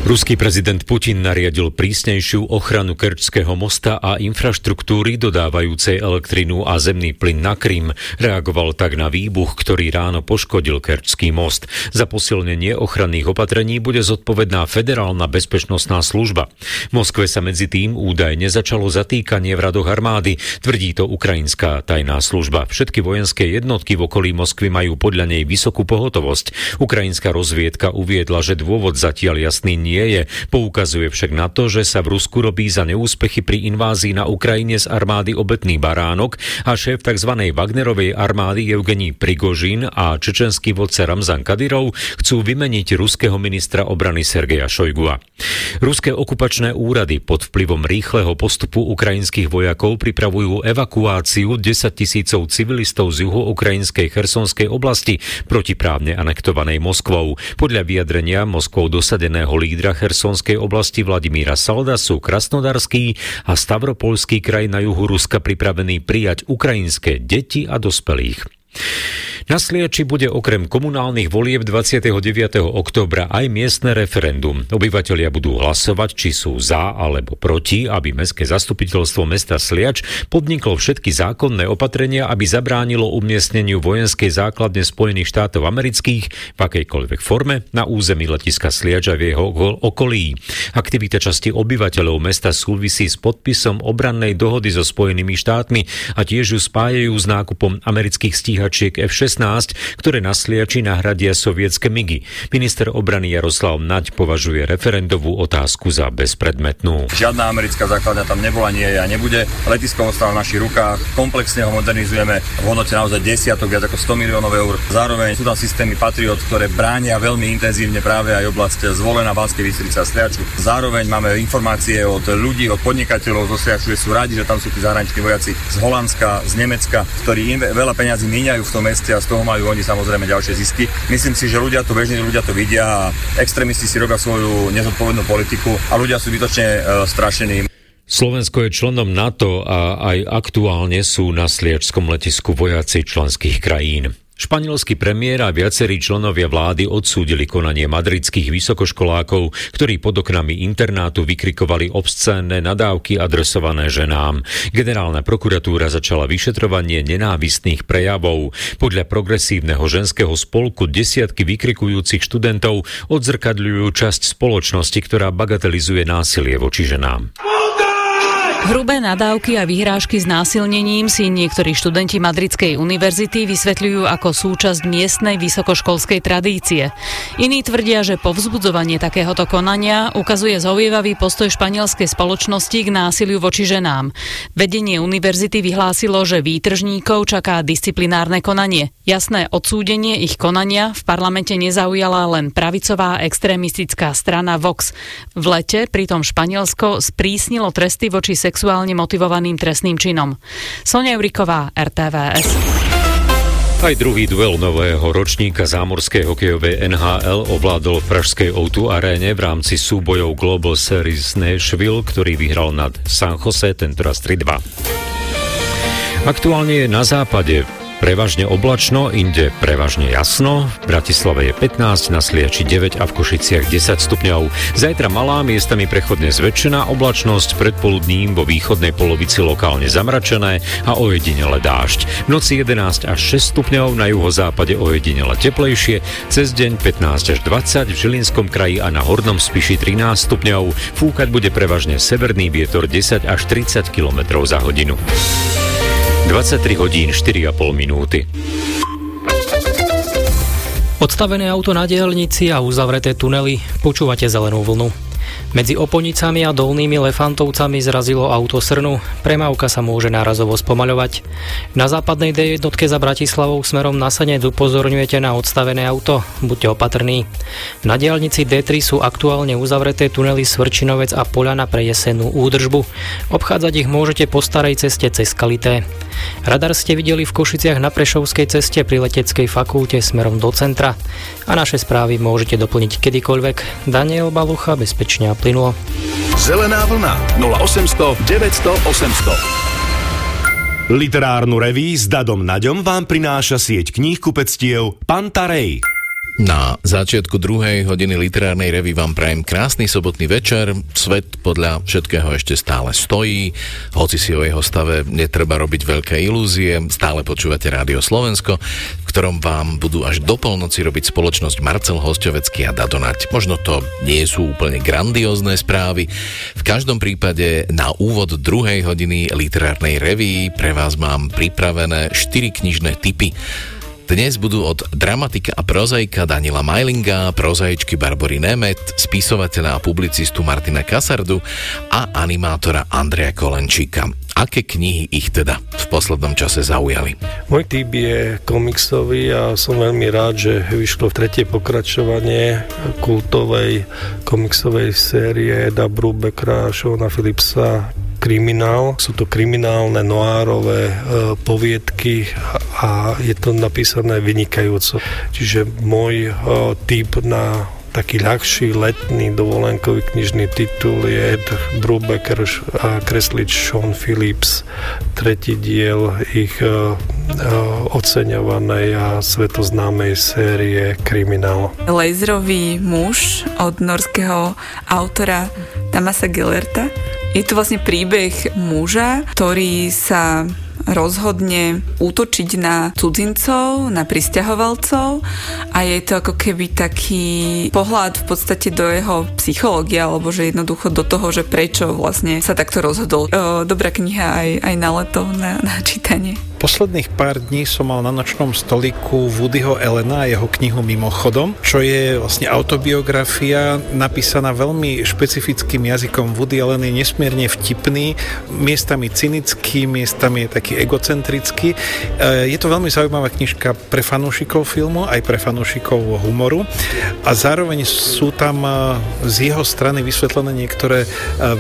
Ruský prezident Putin nariadil prísnejšiu ochranu Kerčského mosta a infraštruktúry dodávajúcej elektrinu a zemný plyn na Krym. Reagoval tak na výbuch, ktorý ráno poškodil Kerčský most. Za posilnenie ochranných opatrení bude zodpovedná Federálna bezpečnostná služba. V Moskve sa medzi tým údajne začalo zatýkanie v radoch armády, tvrdí to ukrajinská tajná služba. Všetky vojenské jednotky v okolí Moskvy majú podľa nej vysokú pohotovosť. Ukrajinská rozviedka uviedla, že dôvod zatiaľ jasný nie je. Poukazuje však na to, že sa v Rusku robí za neúspechy pri invázii na Ukrajine z armády obetný baránok a šéf tzv. Wagnerovej armády Evgení Prigožin a čečenský vodca Ramzan Kadyrov chcú vymeniť ruského ministra obrany Sergeja Šojgua. Ruské okupačné úrady pod vplyvom rýchleho postupu ukrajinských vojakov pripravujú evakuáciu 10 tisícov civilistov z juhoukrajinskej Chersonskej oblasti protiprávne anektovanej Moskvou. Podľa vyjadrenia Moskvou dosadeného lídra Chersonskej oblasti Vladimíra Salda sú Krasnodarský a Stavropolský kraj na juhu Ruska pripravený prijať ukrajinské deti a dospelých. Na Sliači bude okrem komunálnych volieb 29. októbra aj miestne referendum. Obyvatelia budú hlasovať, či sú za alebo proti, aby mestské zastupiteľstvo mesta Sliač podniklo všetky zákonné opatrenia, aby zabránilo umiestneniu vojenskej základne Spojených štátov amerických v akejkoľvek forme na území letiska Sliač a v jeho okolí. Aktivita časti obyvateľov mesta súvisí s podpisom obrannej dohody so Spojenými štátmi a tiež ju spájajú s nákupom amerických stíhačiek F-16 ktoré na Sliači nahradia sovietske migy. Minister obrany Jaroslav Naď považuje referendovú otázku za bezpredmetnú. Žiadna americká základňa tam nebola, nie je a nebude. Letisko ostáva v našich rukách, komplexne ho modernizujeme v hodnote naozaj desiatok, viac ako 100 miliónov eur. Zároveň sú tam systémy Patriot, ktoré bránia veľmi intenzívne práve aj oblasť zvolená Banskej Bystrice a Sliaču. Zároveň máme informácie od ľudí, od podnikateľov zo Sliaču, sú radi, že tam sú tí zahraniční vojaci z Holandska, z Nemecka, ktorí im veľa peňazí míňajú v tom meste a z toho majú oni samozrejme ďalšie zisky. Myslím si, že ľudia to bežní ľudia to vidia a extrémisti si robia svoju nezodpovednú politiku a ľudia sú bytočne e, strašení. Slovensko je členom NATO a aj aktuálne sú na Sliačskom letisku vojaci členských krajín. Španielský premiér a viacerí členovia vlády odsúdili konanie madridských vysokoškolákov, ktorí pod oknami internátu vykrikovali obscénne nadávky adresované ženám. Generálna prokuratúra začala vyšetrovanie nenávistných prejavov. Podľa progresívneho ženského spolku desiatky vykrikujúcich študentov odzrkadľujú časť spoločnosti, ktorá bagatelizuje násilie voči ženám. Hrubé nadávky a vyhrážky s násilnením si niektorí študenti Madridskej univerzity vysvetľujú ako súčasť miestnej vysokoškolskej tradície. Iní tvrdia, že povzbudzovanie takéhoto konania ukazuje zhovievavý postoj španielskej spoločnosti k násiliu voči ženám. Vedenie univerzity vyhlásilo, že výtržníkov čaká disciplinárne konanie. Jasné odsúdenie ich konania v parlamente nezaujala len pravicová extrémistická strana Vox. V lete pritom Španielsko sprísnilo tresty voči sexuálne motivovaným trestným činom. Sonia Juriková, RTVS. Aj druhý duel nového ročníka zámorskej hokejovej NHL ovládol v pražskej O2 aréne v rámci súbojov Global Series Nashville, ktorý vyhral nad San Jose, tentoraz 3-2. Aktuálne je na západe Prevažne oblačno, inde prevažne jasno. V Bratislave je 15, na Sliači 9 a v Košiciach 10 stupňov. Zajtra malá, miestami prechodne zväčšená oblačnosť, predpoludním vo východnej polovici lokálne zamračené a ojedinele dážď. V noci 11 až 6 stupňov, na juhozápade ojedinele teplejšie, cez deň 15 až 20, v Žilinskom kraji a na Hornom Spiši 13 stupňov. Fúkať bude prevažne severný vietor 10 až 30 km za hodinu. 23 hodín 4,5 minúty. Odstavené auto na dielnici a uzavreté tunely. Počúvate zelenú vlnu. Medzi Oponicami a Dolnými Lefantovcami zrazilo auto Srnu. Premávka sa môže nárazovo spomaľovať. Na západnej D1 za Bratislavou smerom na Senec upozorňujete na odstavené auto. Buďte opatrní. Na diálnici D3 sú aktuálne uzavreté tunely Svrčinovec a Poľana pre jesennú údržbu. Obchádzať ich môžete po starej ceste cez Kalité. Radar ste videli v Košiciach na Prešovskej ceste pri leteckej fakulte smerom do centra. A naše správy môžete doplniť kedykoľvek. Daniel Balucha bezpečne plynulo. Zelená vlna 0800 900 800 Literárnu reví s Dadom Naďom vám prináša sieť kníh kupectiev Pantarej. Na začiatku druhej hodiny literárnej revy vám prajem krásny sobotný večer. Svet podľa všetkého ešte stále stojí, hoci si o jeho stave netreba robiť veľké ilúzie. Stále počúvate Rádio Slovensko, v ktorom vám budú až do polnoci robiť spoločnosť Marcel Hostovecký a Dadonať. Možno to nie sú úplne grandiózne správy. V každom prípade na úvod druhej hodiny literárnej revy pre vás mám pripravené 4 knižné typy dnes budú od dramatika a prozaika Danila Majlinga, prozaičky Barbory Nemet, spisovateľa a publicistu Martina Kasardu a animátora Andreja Kolenčíka. Aké knihy ich teda v poslednom čase zaujali? Môj typ je komiksový a som veľmi rád, že vyšlo v tretie pokračovanie kultovej komiksovej série Eda Brubekra a Shona Philipsa kriminál. Sú to kriminálne noárové e, poviedky a je to napísané vynikajúco. Čiže môj e, typ na taký ľahší letný dovolenkový knižný titul je Ed Brubaker a kreslič Sean Phillips, tretí diel ich uh, oceňovanej a svetoznámej série Kriminál. Laserový muž od norského autora Tamasa Gellerta je to vlastne príbeh muža, ktorý sa rozhodne útočiť na cudzincov, na pristahovalcov a je to ako keby taký pohľad v podstate do jeho psychológie alebo že jednoducho do toho, že prečo vlastne sa takto rozhodol. Dobrá kniha aj, aj na leto, na, na čítanie. Posledných pár dní som mal na nočnom stoliku Woodyho Elena a jeho knihu Mimochodom, čo je vlastne autobiografia napísaná veľmi špecifickým jazykom. Woody Allen je nesmierne vtipný, miestami cynický, miestami je taký egocentrický. E, je to veľmi zaujímavá knižka pre fanúšikov filmu, aj pre fanúšikov humoru a zároveň sú tam e, z jeho strany vysvetlené niektoré e,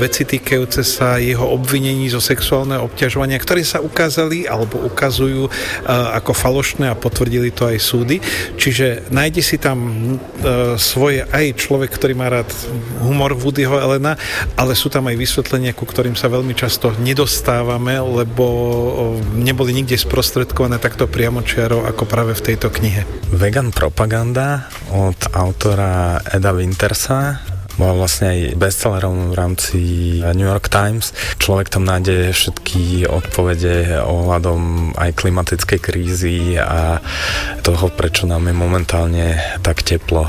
veci týkajúce sa jeho obvinení zo sexuálneho obťažovania, ktoré sa ukázali alebo ukazujú e, ako falošné a potvrdili to aj súdy. Čiže nájde si tam e, svoje aj človek, ktorý má rád humor Woodyho Elena, ale sú tam aj vysvetlenia, ku ktorým sa veľmi často nedostávame, lebo neboli nikde sprostredkované takto priamočiaro ako práve v tejto knihe. Vegan propaganda od autora Eda Wintersa bola vlastne aj bestsellerom v rámci New York Times. Človek tam nájde všetky odpovede ohľadom aj klimatickej krízy a toho, prečo nám je momentálne tak teplo.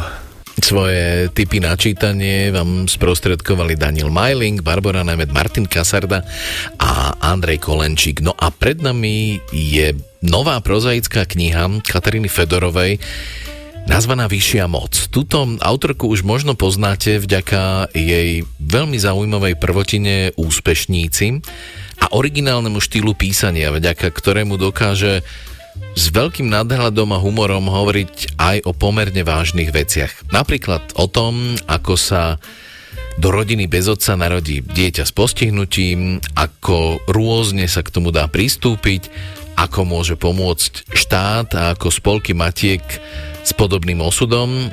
Svoje typy na čítanie vám sprostredkovali Daniel Majling, Barbara Nemet, Martin Kasarda a Andrej Kolenčík. No a pred nami je nová prozaická kniha Kataríny Fedorovej, nazvaná Vyššia moc. Tuto autorku už možno poznáte vďaka jej veľmi zaujímavej prvotine Úspešníci a originálnemu štýlu písania, vďaka ktorému dokáže s veľkým nadhľadom a humorom hovoriť aj o pomerne vážnych veciach. Napríklad o tom, ako sa do rodiny bez otca narodí dieťa s postihnutím, ako rôzne sa k tomu dá pristúpiť, ako môže pomôcť štát a ako spolky matiek s podobným osudom,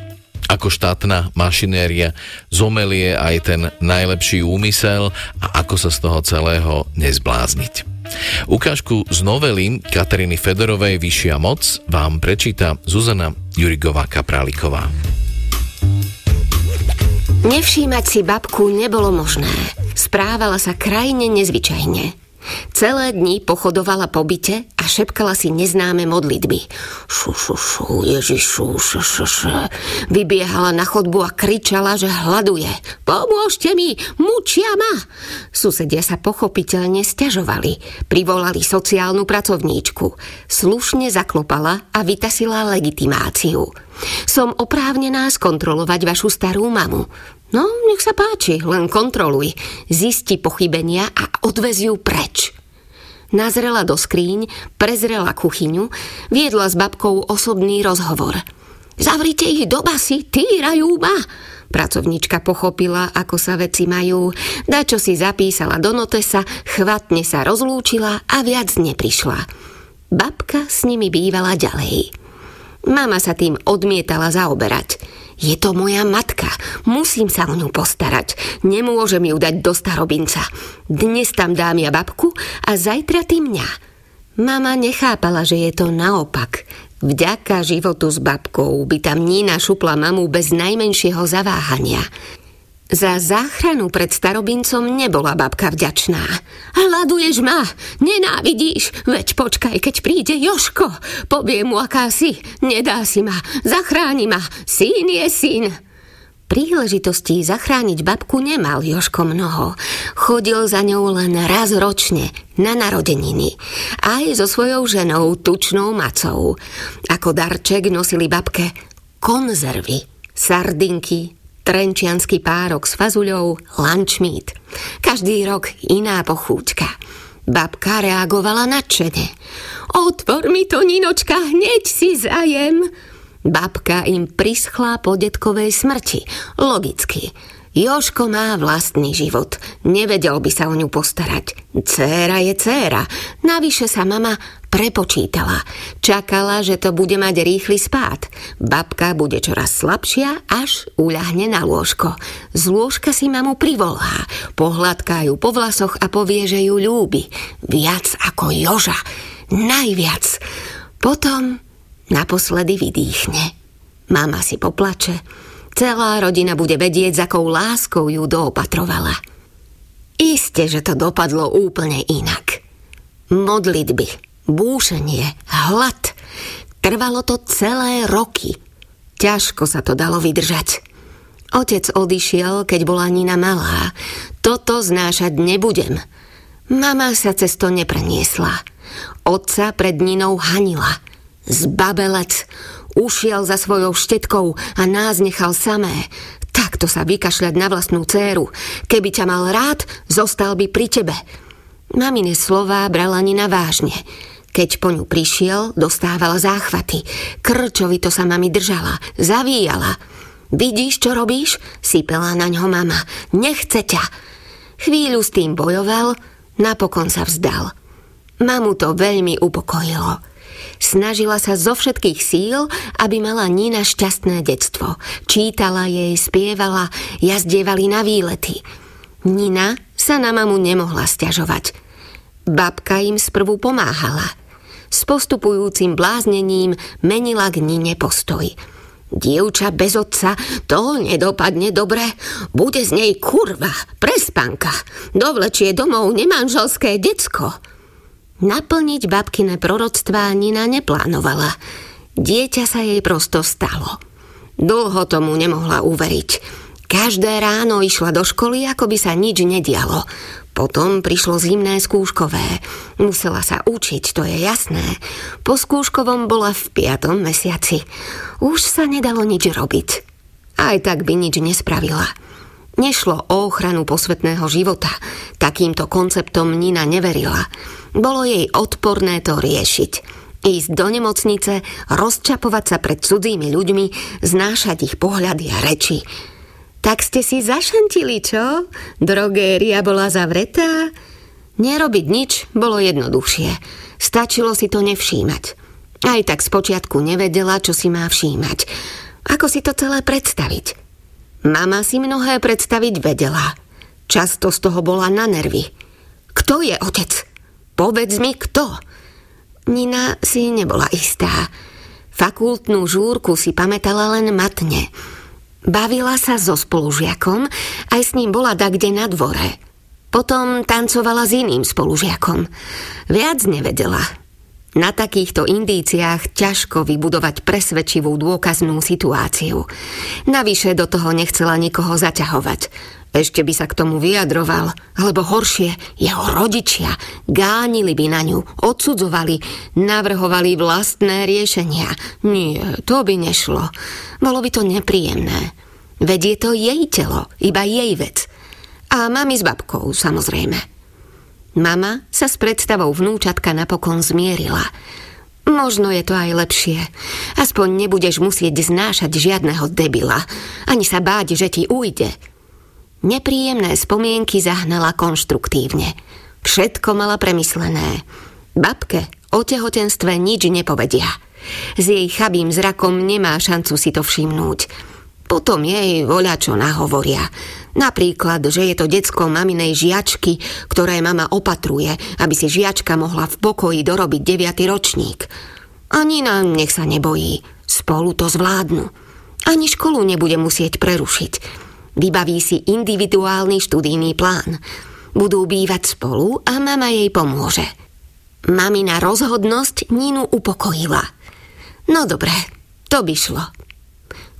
ako štátna mašinéria zomelie aj ten najlepší úmysel a ako sa z toho celého nezblázniť. Ukážku z novely Kataríny Fedorovej Vyššia moc vám prečíta Zuzana Jurigová Kapráliková. Nevšímať si babku nebolo možné. Správala sa krajne nezvyčajne. Celé dni pochodovala po byte a šepkala si neznáme modlitby. Šu, šu, šu, Ježišu, šu, šu, šu. Vybiehala na chodbu a kričala, že hľaduje. Pomôžte mi, mučia ma! Susedia sa pochopiteľne stiažovali. Privolali sociálnu pracovníčku. Slušne zaklopala a vytasila legitimáciu. Som oprávnená skontrolovať vašu starú mamu. No, nech sa páči, len kontroluj. Zisti pochybenia a odvez ju preč. Nazrela do skríň, prezrela kuchyňu, viedla s babkou osobný rozhovor. Zavrite ich do basy, týrajú ma! Pracovnička pochopila, ako sa veci majú, dačo si zapísala do notesa, chvatne sa rozlúčila a viac neprišla. Babka s nimi bývala ďalej. Mama sa tým odmietala zaoberať. Je to moja matka. Musím sa o ňu postarať. Nemôžem ju dať do starobinca. Dnes tam dám ja babku a zajtra ty mňa. Mama nechápala, že je to naopak. Vďaka životu s babkou by tam Nina šupla mamu bez najmenšieho zaváhania. Za záchranu pred starobincom nebola babka vďačná. Hľaduješ ma, nenávidíš, veď počkaj, keď príde Joško. Poviem mu, aká si, nedá si ma, zachráni ma, syn je syn. Príležitostí zachrániť babku nemal Joško mnoho. Chodil za ňou len raz ročne, na narodeniny. Aj so svojou ženou, tučnou macou. Ako darček nosili babke konzervy, sardinky, trenčianský párok s fazuľou, lunch meat. Každý rok iná pochúťka. Babka reagovala nadšene. Otvor mi to, Ninočka, hneď si zajem. Babka im prischla po detkovej smrti. Logicky. Joško má vlastný život. Nevedel by sa o ňu postarať. Céra je céra. Navyše sa mama prepočítala. Čakala, že to bude mať rýchly spát. Babka bude čoraz slabšia, až uľahne na lôžko. Z lôžka si mamu privolá. Pohľadká ju po vlasoch a povie, že ju ľúbi. Viac ako Joža. Najviac. Potom naposledy vydýchne. Mama si poplače Celá rodina bude vedieť, s akou láskou ju doopatrovala. Isté, že to dopadlo úplne inak. Modlitby, búšenie, hlad. Trvalo to celé roky. Ťažko sa to dalo vydržať. Otec odišiel, keď bola Nina malá. Toto znášať nebudem. Mama sa cez to nepreniesla. Otca pred Ninou hanila. Zbabelec, Ušiel za svojou štetkou a nás nechal samé. Takto sa vykašľať na vlastnú dceru. Keby ťa mal rád, zostal by pri tebe. Mamine slová brala Nina vážne. Keď po ňu prišiel, dostávala záchvaty. Krčovito sa mami držala, zavíjala. Vidíš, čo robíš? Sypela na ňo mama. Nechce ťa. Chvíľu s tým bojoval, napokon sa vzdal. Mamu to veľmi upokojilo. Snažila sa zo všetkých síl, aby mala Nina šťastné detstvo. Čítala jej, spievala, jazdievali na výlety. Nina sa na mamu nemohla stiažovať. Babka im sprvu pomáhala. S postupujúcim bláznením menila k Nine postoj. Dievča bez otca, to nedopadne dobre. Bude z nej kurva, prespanka. Dovlečie domov nemanželské decko. Naplniť babkine proroctvá Nina neplánovala. Dieťa sa jej prosto stalo. Dlho tomu nemohla uveriť. Každé ráno išla do školy, ako by sa nič nedialo. Potom prišlo zimné skúškové. Musela sa učiť, to je jasné. Po skúškovom bola v piatom mesiaci. Už sa nedalo nič robiť. Aj tak by nič nespravila. Nešlo o ochranu posvetného života. Takýmto konceptom Nina neverila. Bolo jej odporné to riešiť. Ísť do nemocnice, rozčapovať sa pred cudzími ľuďmi, znášať ich pohľady a reči. Tak ste si zašantili, čo? Drogéria bola zavretá? Nerobiť nič bolo jednoduchšie. Stačilo si to nevšímať. Aj tak spočiatku nevedela, čo si má všímať. Ako si to celé predstaviť? Mama si mnohé predstaviť vedela. Často z toho bola na nervy. Kto je otec? Povedz mi, kto? Nina si nebola istá. Fakultnú žúrku si pamätala len matne. Bavila sa so spolužiakom, aj s ním bola kde na dvore. Potom tancovala s iným spolužiakom. Viac nevedela. Na takýchto indíciách ťažko vybudovať presvedčivú dôkaznú situáciu. Navyše do toho nechcela nikoho zaťahovať. Ešte by sa k tomu vyjadroval, alebo horšie, jeho rodičia gánili by na ňu, odsudzovali, navrhovali vlastné riešenia. Nie, to by nešlo. Bolo by to nepríjemné. Veď je to jej telo, iba jej vec. A mami s babkou, samozrejme. Mama sa s predstavou vnúčatka napokon zmierila. Možno je to aj lepšie. Aspoň nebudeš musieť znášať žiadneho debila. Ani sa báť, že ti ujde. Nepríjemné spomienky zahnala konštruktívne. Všetko mala premyslené. Babke o tehotenstve nič nepovedia. S jej chabým zrakom nemá šancu si to všimnúť. Potom jej voľa čo nahovoria. Napríklad, že je to decko maminej žiačky, ktoré mama opatruje, aby si žiačka mohla v pokoji dorobiť 9. ročník. Ani nám nech sa nebojí. Spolu to zvládnu. Ani školu nebude musieť prerušiť. Vybaví si individuálny študijný plán. Budú bývať spolu a mama jej pomôže. Mamina rozhodnosť Ninu upokojila. No dobre, to by šlo.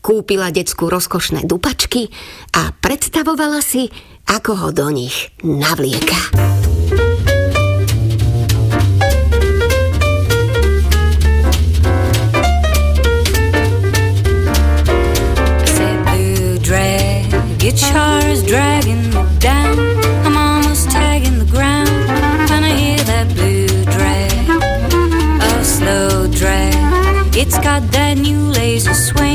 Kúpila decku rozkošné dupačky a predstavovala si, ako ho do nich navlieka. guitar's dragging me down. I'm almost tagging the ground when I hear that blue drag, a slow drag. It's got that new lazy swing,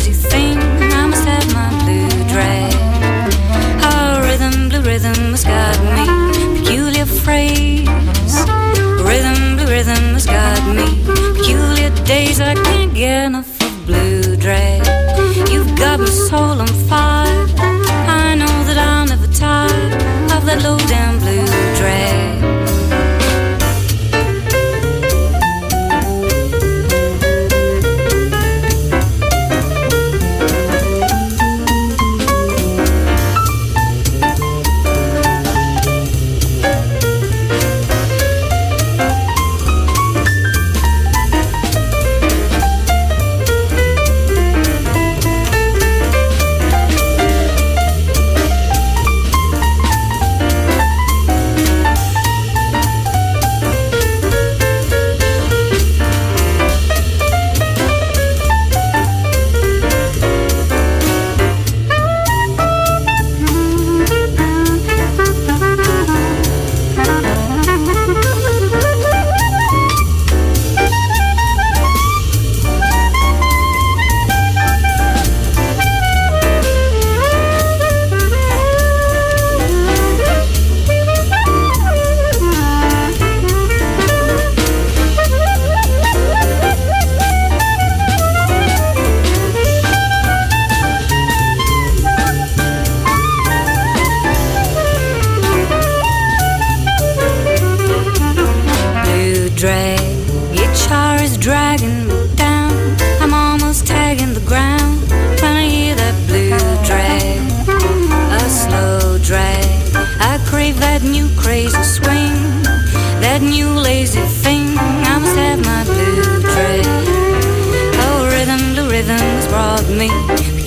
crazy thing. I must have my blue drag. Oh, rhythm, blue rhythm has got me. Peculiar phrase. Rhythm, blue rhythm has got me. Peculiar days I can't get enough of blue drag. You've got my soul on fire. I know that I'll never tire of that low down blue drag.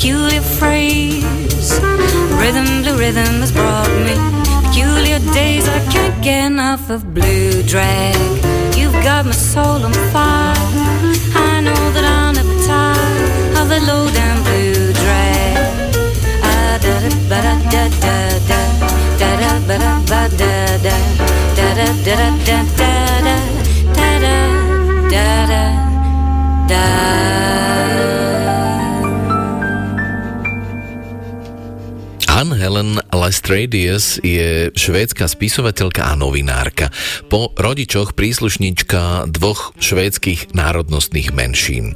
Peculiar phrase. Rhythm, blue rhythm has brought me peculiar days. I can't get enough of blue drag. You've got my soul on fire. I know that I'll never tire of the low down blue drag. Ah, da da ba da da da da da da ba da ba da da da da da da da da da da da da da Anne Helen Lestradius je švédska spisovateľka a novinárka. Po rodičoch príslušnička dvoch švédskych národnostných menšín.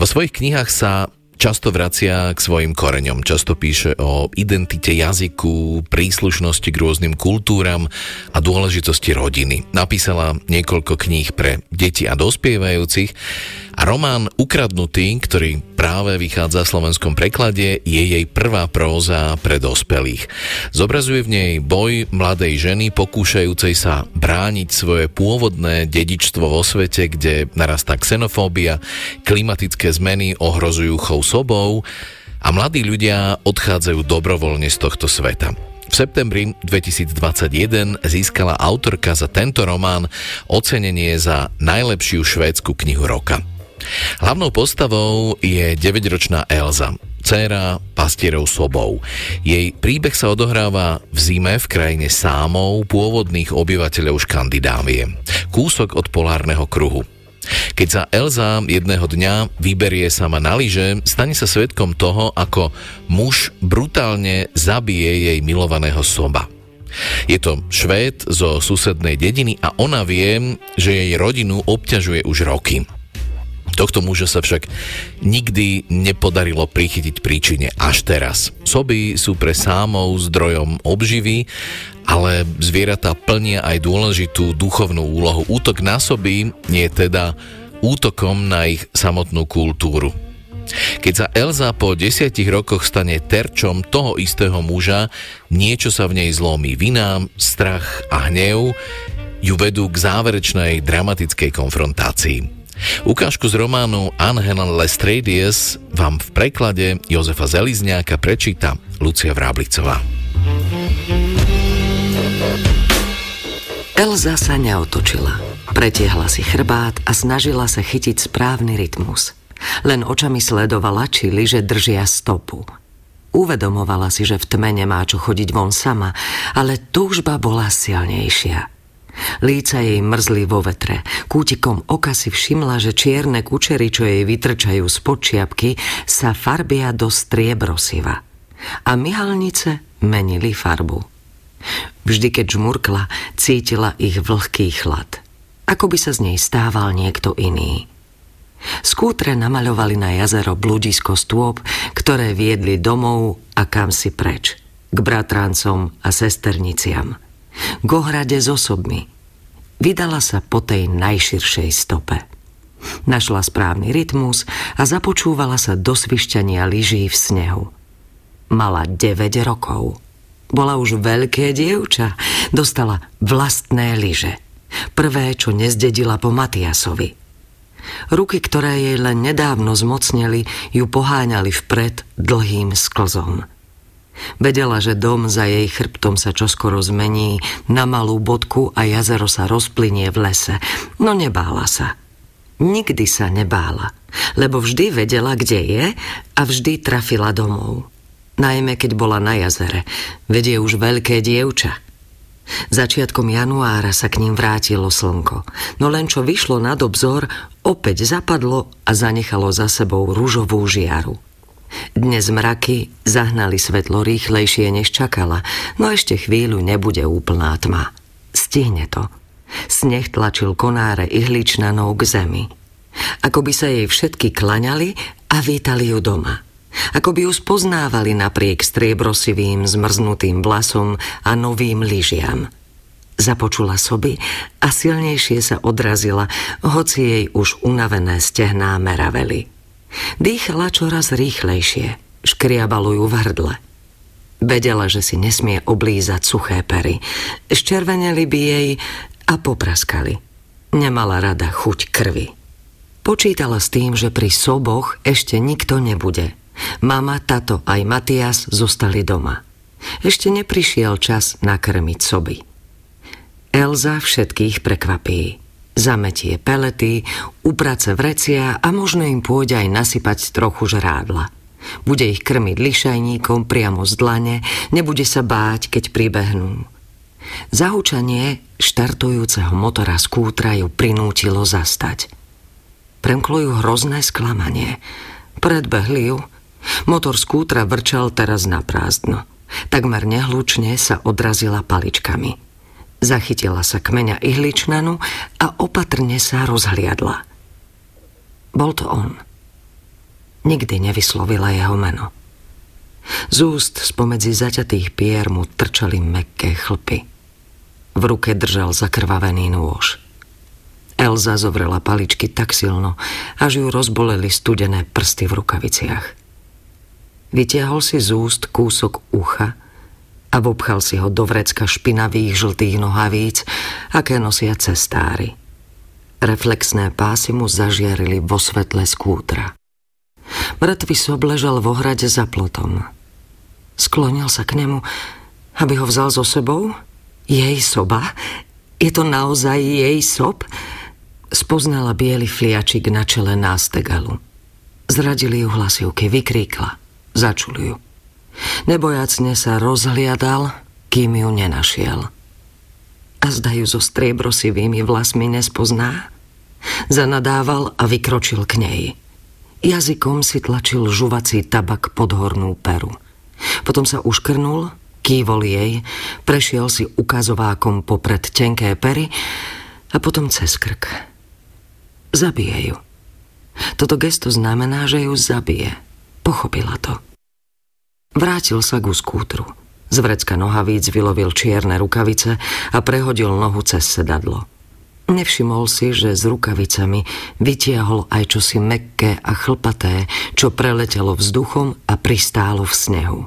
Vo svojich knihách sa často vracia k svojim koreňom. Často píše o identite jazyku, príslušnosti k rôznym kultúram a dôležitosti rodiny. Napísala niekoľko kníh pre deti a dospievajúcich román Ukradnutý, ktorý práve vychádza v slovenskom preklade, je jej prvá próza pre dospelých. Zobrazuje v nej boj mladej ženy pokúšajúcej sa brániť svoje pôvodné dedičstvo vo svete, kde narastá xenofóbia, klimatické zmeny ohrozujú chov sobou a mladí ľudia odchádzajú dobrovoľne z tohto sveta. V septembri 2021 získala autorka za tento román ocenenie za najlepšiu švédsku knihu roka. Hlavnou postavou je 9-ročná Elza, dcéra pastierov sobou. Jej príbeh sa odohráva v zime v krajine Sámov pôvodných obyvateľov Škandinávie. Kúsok od polárneho kruhu. Keď sa Elza jedného dňa vyberie sama na lyže, stane sa svetkom toho, ako muž brutálne zabije jej milovaného soba. Je to Švéd zo susednej dediny a ona vie, že jej rodinu obťažuje už roky. Tohto muža sa však nikdy nepodarilo prichytiť príčine až teraz. Soby sú pre sámov zdrojom obživy, ale zvieratá plnia aj dôležitú duchovnú úlohu. Útok na soby je teda útokom na ich samotnú kultúru. Keď sa Elza po desiatich rokoch stane terčom toho istého muža, niečo sa v nej zlomí. Vina, strach a hnev ju vedú k záverečnej dramatickej konfrontácii. Ukážku z románu Anne Helen Lestradius vám v preklade Jozefa Zelizňáka prečíta Lucia Vráblicová. Elza sa neotočila. Pretiehla si chrbát a snažila sa chytiť správny rytmus. Len očami sledovala, či lyže držia stopu. Uvedomovala si, že v tme nemá čo chodiť von sama, ale túžba bola silnejšia – Líca jej mrzli vo vetre. Kútikom oka si všimla, že čierne kučery, čo jej vytrčajú z počiapky, sa farbia do striebrosiva. A myhalnice menili farbu. Vždy, keď žmurkla, cítila ich vlhký chlad. Ako by sa z nej stával niekto iný. Skútre namaľovali na jazero bludisko stôp, ktoré viedli domov a kam si preč. K bratrancom a sesterniciam k ohrade s osobmi. Vydala sa po tej najširšej stope. Našla správny rytmus a započúvala sa do svišťania lyží v snehu. Mala 9 rokov. Bola už veľké dievča. Dostala vlastné lyže. Prvé, čo nezdedila po Matiasovi. Ruky, ktoré jej len nedávno zmocneli, ju poháňali vpred dlhým sklzom. Vedela, že dom za jej chrbtom sa čoskoro zmení na malú bodku a jazero sa rozplynie v lese. No nebála sa. Nikdy sa nebála, lebo vždy vedela, kde je a vždy trafila domov. Najmä keď bola na jazere, vedie už veľké dievča. Začiatkom januára sa k ním vrátilo slnko, no len čo vyšlo nad obzor, opäť zapadlo a zanechalo za sebou rúžovú žiaru. Dnes mraky zahnali svetlo rýchlejšie, než čakala, no ešte chvíľu nebude úplná tma. Stihne to. Sneh tlačil konáre ihličnanov k zemi. Ako by sa jej všetky klaňali a vítali ju doma. Ako by ju spoznávali napriek striebrosivým, zmrznutým vlasom a novým lyžiam. Započula soby a silnejšie sa odrazila, hoci jej už unavené stehná meraveli. Dýchala čoraz rýchlejšie, škriabalo ju v hrdle. Vedela, že si nesmie oblízať suché pery. Ščerveneli by jej a popraskali. Nemala rada chuť krvi. Počítala s tým, že pri soboch ešte nikto nebude. Mama, tato aj Matias zostali doma. Ešte neprišiel čas nakrmiť soby. Elza všetkých prekvapí. Zametie pelety, uprace vrecia a možno im pôjde aj nasypať trochu žrádla. Bude ich krmiť lišajníkom priamo z dlane, nebude sa báť, keď pribehnú. Zahúčanie štartujúceho motora skútra ju prinútilo zastať. Premklo ju hrozné sklamanie. Predbehli ju. Motor skútra vrčal teraz na prázdno. Takmer nehlučne sa odrazila paličkami. Zachytila sa kmeňa ihličnanu a opatrne sa rozhliadla. Bol to on. Nikdy nevyslovila jeho meno. Z úst spomedzi zaťatých pier mu trčali mekké chlpy. V ruke držal zakrvavený nôž. Elza zovrela paličky tak silno, až ju rozboleli studené prsty v rukaviciach. Vytiahol si z úst kúsok ucha a vopchal si ho do vrecka špinavých žltých nohavíc, aké nosia cestári. Reflexné pásy mu zažiarili vo svetle skútra. Mŕtvy sob ležal v ohrade za plotom. Sklonil sa k nemu, aby ho vzal so sebou? Jej soba? Je to naozaj jej sob? Spoznala biely fliačik na čele nástegalu. Zradili ju hlasivky, vykríkla. Začuli ju. Nebojacne sa rozhliadal, kým ju nenašiel. A zdajú so striebrosivými vlasmi nespozná? Zanadával a vykročil k nej. Jazykom si tlačil žuvací tabak pod hornú peru. Potom sa uškrnul, kývol jej, prešiel si ukazovákom popred tenké pery a potom cez krk. Zabije ju. Toto gesto znamená, že ju zabije. Pochopila to. Vrátil sa ku skútru. Z vrecka nohavíc vylovil čierne rukavice a prehodil nohu cez sedadlo. Nevšimol si, že s rukavicami vytiahol aj čosi mekké a chlpaté, čo preletelo vzduchom a pristálo v snehu.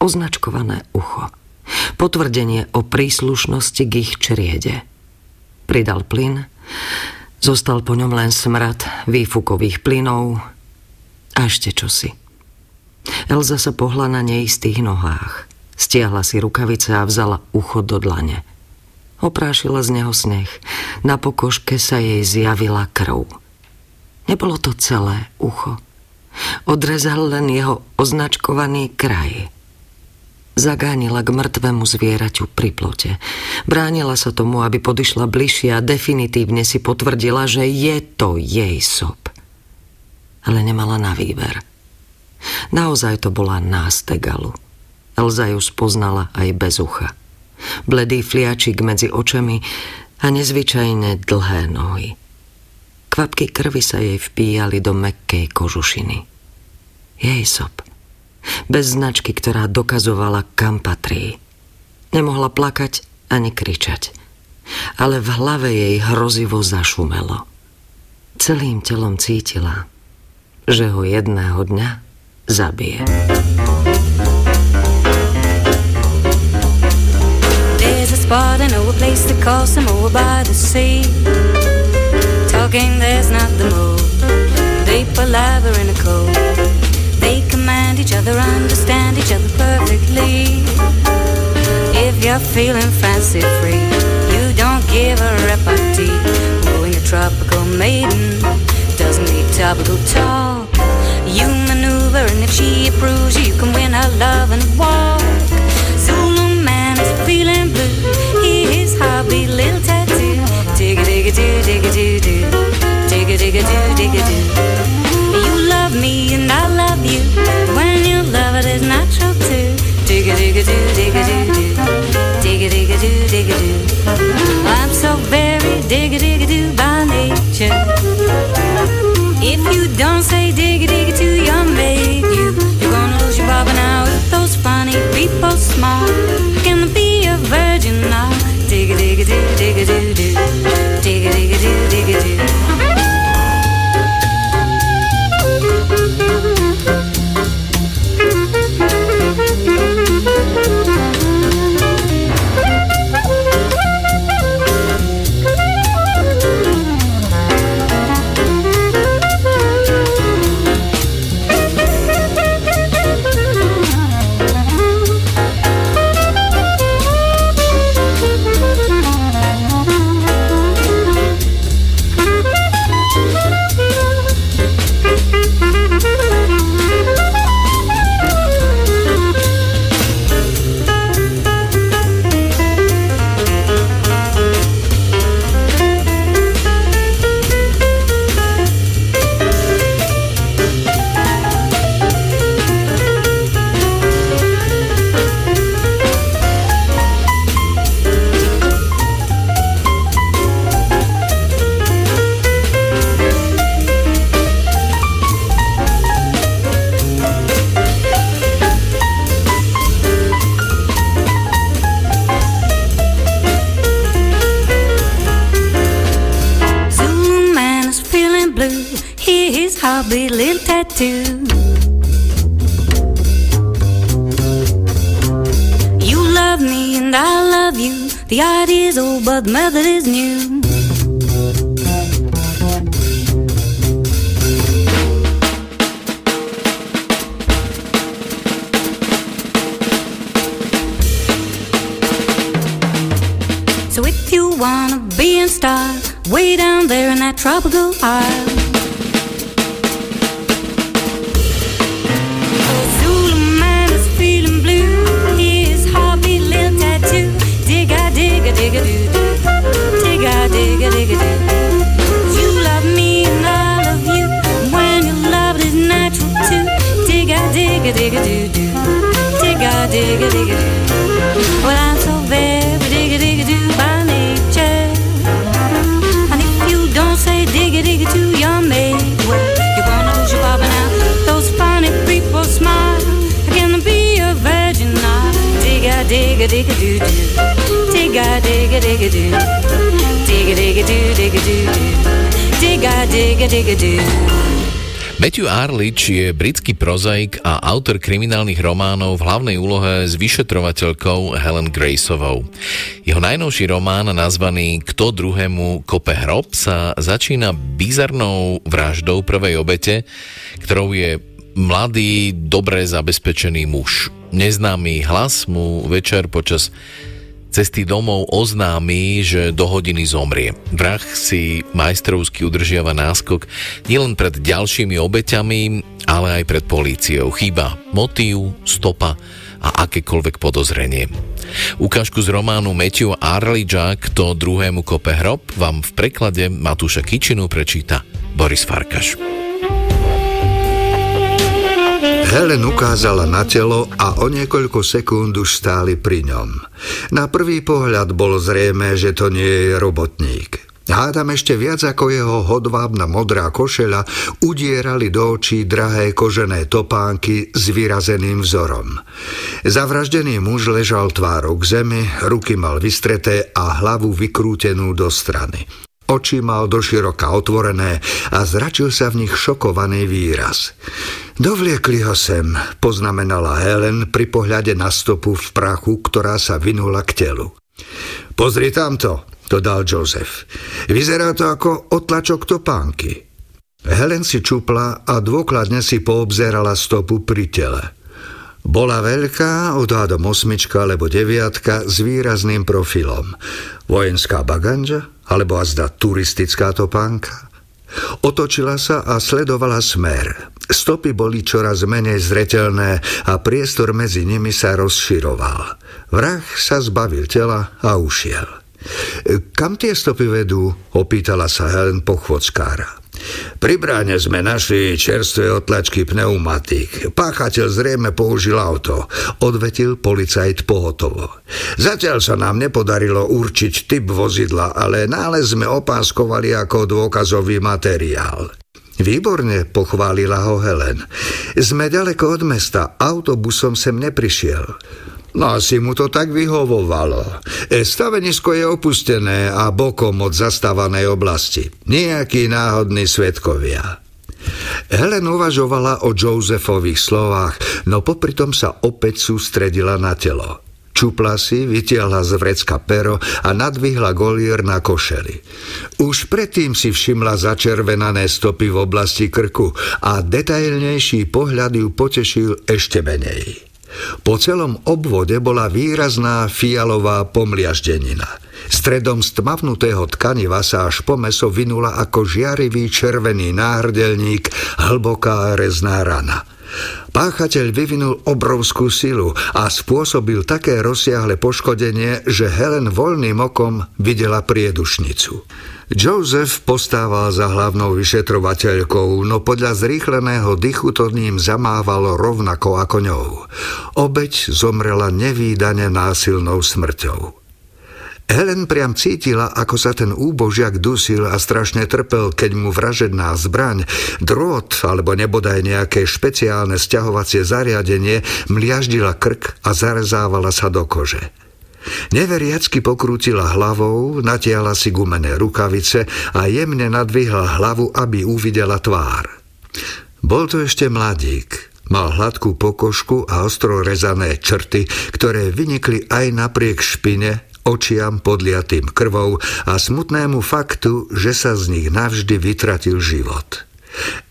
Označkované ucho. Potvrdenie o príslušnosti k ich čriede. Pridal plyn, zostal po ňom len smrad výfukových plynov a ešte čosi. Elza sa pohla na neistých nohách. Stiahla si rukavice a vzala ucho do dlane. Oprášila z neho sneh. Na pokožke sa jej zjavila krv. Nebolo to celé ucho. Odrezal len jeho označkovaný kraj. Zagánila k mŕtvemu zvieraťu pri plote. Bránila sa tomu, aby podišla bližšie a definitívne si potvrdila, že je to jej sob. Ale nemala na výber. Naozaj to bola nástegalu. Elza ju spoznala aj bez ucha. Bledý fliačik medzi očami a nezvyčajne dlhé nohy. Kvapky krvi sa jej vpíjali do mekkej kožušiny. Jej sob. Bez značky, ktorá dokazovala, kam patrí. Nemohla plakať ani kričať. Ale v hlave jej hrozivo zašumelo. Celým telom cítila, že ho jedného dňa zabije. There's a spot I know a place to call Samoa by the sea. Talking there's not the move. They palaver in a code. They command each other, understand each other perfectly. If you're feeling fancy free, you don't give a repartee. Wooing a tropical maiden doesn't need topical talk. You maneuver, and if she approves, you can win her love and walk. Zulu man is feeling blue. His hobby, little tattoo. Dig a dig a do, dig a do do. Dig a dig a do, dig a do. You love me and I love you. When you love it, it's natural too. Dig a dig a do, dig a do do. Dig a dig a do, dig a do. I'm so very dig a dig a do by nature. ma can be a virgin now. Dig dig dig dig dig dig dig dig. Prozaik a autor kriminálnych románov v hlavnej úlohe s vyšetrovateľkou Helen Graceovou. Jeho najnovší román, nazvaný Kto druhému kope hrob, sa začína bizarnou vraždou prvej obete, ktorou je mladý, dobre zabezpečený muž. Neznámy hlas mu večer počas cesty domov oznámi, že do hodiny zomrie. Vrah si majstrovsky udržiava náskok nielen pred ďalšími obeťami, aj pred políciou. Chýba motív, stopa a akékoľvek podozrenie. Ukážku z románu Matthew Arlidža Kto druhému kope hrob vám v preklade Matúša Kičinu prečíta Boris Farkaš. Helen ukázala na telo a o niekoľko sekúnd už stáli pri ňom. Na prvý pohľad bolo zrejme, že to nie je robotník. Hádam ešte viac ako jeho hodvábna modrá košeľa udierali do očí drahé kožené topánky s vyrazeným vzorom. Zavraždený muž ležal tvárou k zemi, ruky mal vystreté a hlavu vykrútenú do strany. Oči mal doširoka otvorené a zračil sa v nich šokovaný výraz. Dovliekli ho sem, poznamenala Helen pri pohľade na stopu v prachu, ktorá sa vynula k telu. Pozri tamto, dodal Joseph. Vyzerá to ako otlačok topánky. Helen si čupla a dôkladne si poobzerala stopu pri tele. Bola veľká, odhadom osmička alebo deviatka s výrazným profilom. Vojenská baganža? alebo azda turistická topánka? Otočila sa a sledovala smer. Stopy boli čoraz menej zretelné a priestor medzi nimi sa rozširoval. Vrah sa zbavil tela a ušiel. Kam tie stopy vedú? Opýtala sa Helen pochvodskára. Pri bráne sme našli čerstvé otlačky pneumatík. Páchateľ zrejme použil auto, odvetil policajt pohotovo. Zatiaľ sa nám nepodarilo určiť typ vozidla, ale nález sme opáskovali ako dôkazový materiál. Výborne, pochválila ho Helen. Sme ďaleko od mesta, autobusom sem neprišiel. No asi mu to tak vyhovovalo. E, stavenisko je opustené a bokom od zastávanej oblasti. Nejakí náhodní svetkovia. Helen uvažovala o Josefových slovách, no popri tom sa opäť sústredila na telo. Čupla si, vytiahla z vrecka pero a nadvihla golier na košeli. Už predtým si všimla začervenané stopy v oblasti krku a detailnejší pohľad ju potešil ešte menej. Po celom obvode bola výrazná fialová pomliaždenina. Stredom stmavnutého tkaniva sa až po meso vynula ako žiarivý červený náhrdelník hlboká rezná rana. Páchateľ vyvinul obrovskú silu a spôsobil také rozsiahle poškodenie, že Helen voľným okom videla priedušnicu. Joseph postával za hlavnou vyšetrovateľkou, no podľa zrýchleného dychu to ním zamávalo rovnako ako ňou. Obeď zomrela nevýdane násilnou smrťou. Helen priam cítila, ako sa ten úbožiak dusil a strašne trpel, keď mu vražedná zbraň, drôt alebo nebodaj nejaké špeciálne sťahovacie zariadenie mliaždila krk a zarezávala sa do kože. Neveriacky pokrútila hlavou, natiala si gumené rukavice a jemne nadvihla hlavu, aby uvidela tvár. Bol to ešte mladík. Mal hladkú pokožku a ostro rezané črty, ktoré vynikli aj napriek špine, očiam podliatým krvou a smutnému faktu, že sa z nich navždy vytratil život.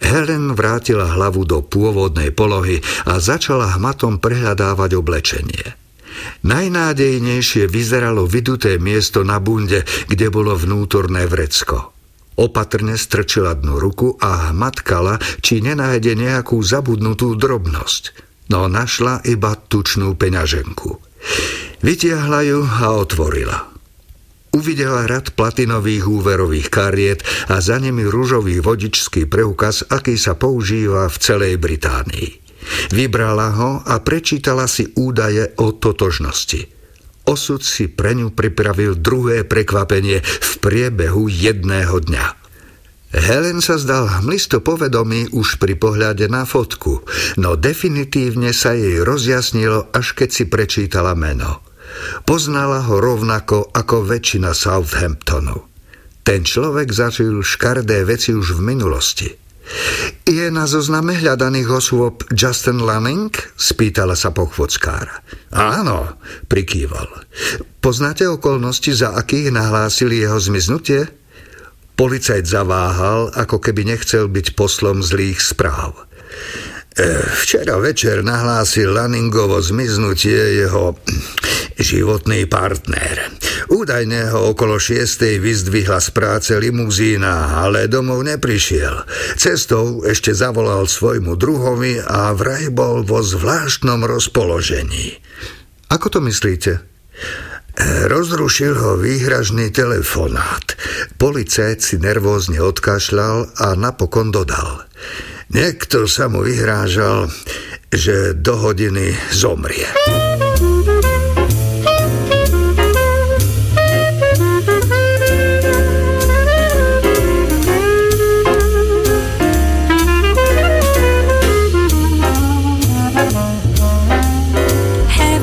Helen vrátila hlavu do pôvodnej polohy a začala hmatom prehľadávať oblečenie. Najnádejnejšie vyzeralo vyduté miesto na bunde, kde bolo vnútorné vrecko. Opatrne strčila dnu ruku a hmatkala, či nenájde nejakú zabudnutú drobnosť. No našla iba tučnú peňaženku. Vytiahla ju a otvorila. Uvidela rad platinových úverových kariet a za nimi rúžový vodičský preukaz, aký sa používa v celej Británii. Vybrala ho a prečítala si údaje o totožnosti. Osud si pre ňu pripravil druhé prekvapenie v priebehu jedného dňa. Helen sa zdal hmlisto povedomý už pri pohľade na fotku, no definitívne sa jej rozjasnilo, až keď si prečítala meno. Poznala ho rovnako ako väčšina Southamptonu. Ten človek zažil škardé veci už v minulosti – je na zozname hľadaných osôb Justin Lanning? Spýtala sa pochvodskára. Áno, prikýval. Poznáte okolnosti, za akých nahlásili jeho zmiznutie? Policajt zaváhal, ako keby nechcel byť poslom zlých správ. Včera večer nahlásil Lanningovo zmiznutie jeho životný partner. Údajne ho okolo šiestej vyzdvihla z práce limuzína, ale domov neprišiel. Cestou ešte zavolal svojmu druhovi a vraj bol vo zvláštnom rozpoložení. Ako to myslíte? Rozrušil ho výhražný telefonát. Policajt si nervózne odkašľal a napokon dodal – Niekto sa mu vyhrážal, že do hodiny zomrie.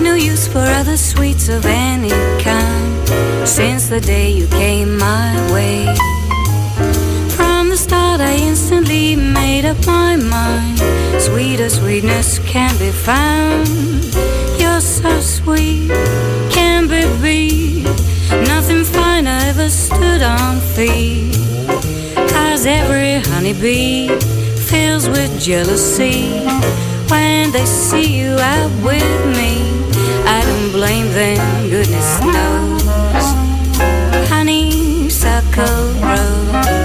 no sweets of any kind since the day you came my way. instantly made up my mind. Sweeter sweetness can be found. You're so sweet, can be beat. Nothing finer ever stood on feet. Cause every honeybee fills with jealousy when they see you out with me. I don't blame them, goodness knows. Honeysuckle rose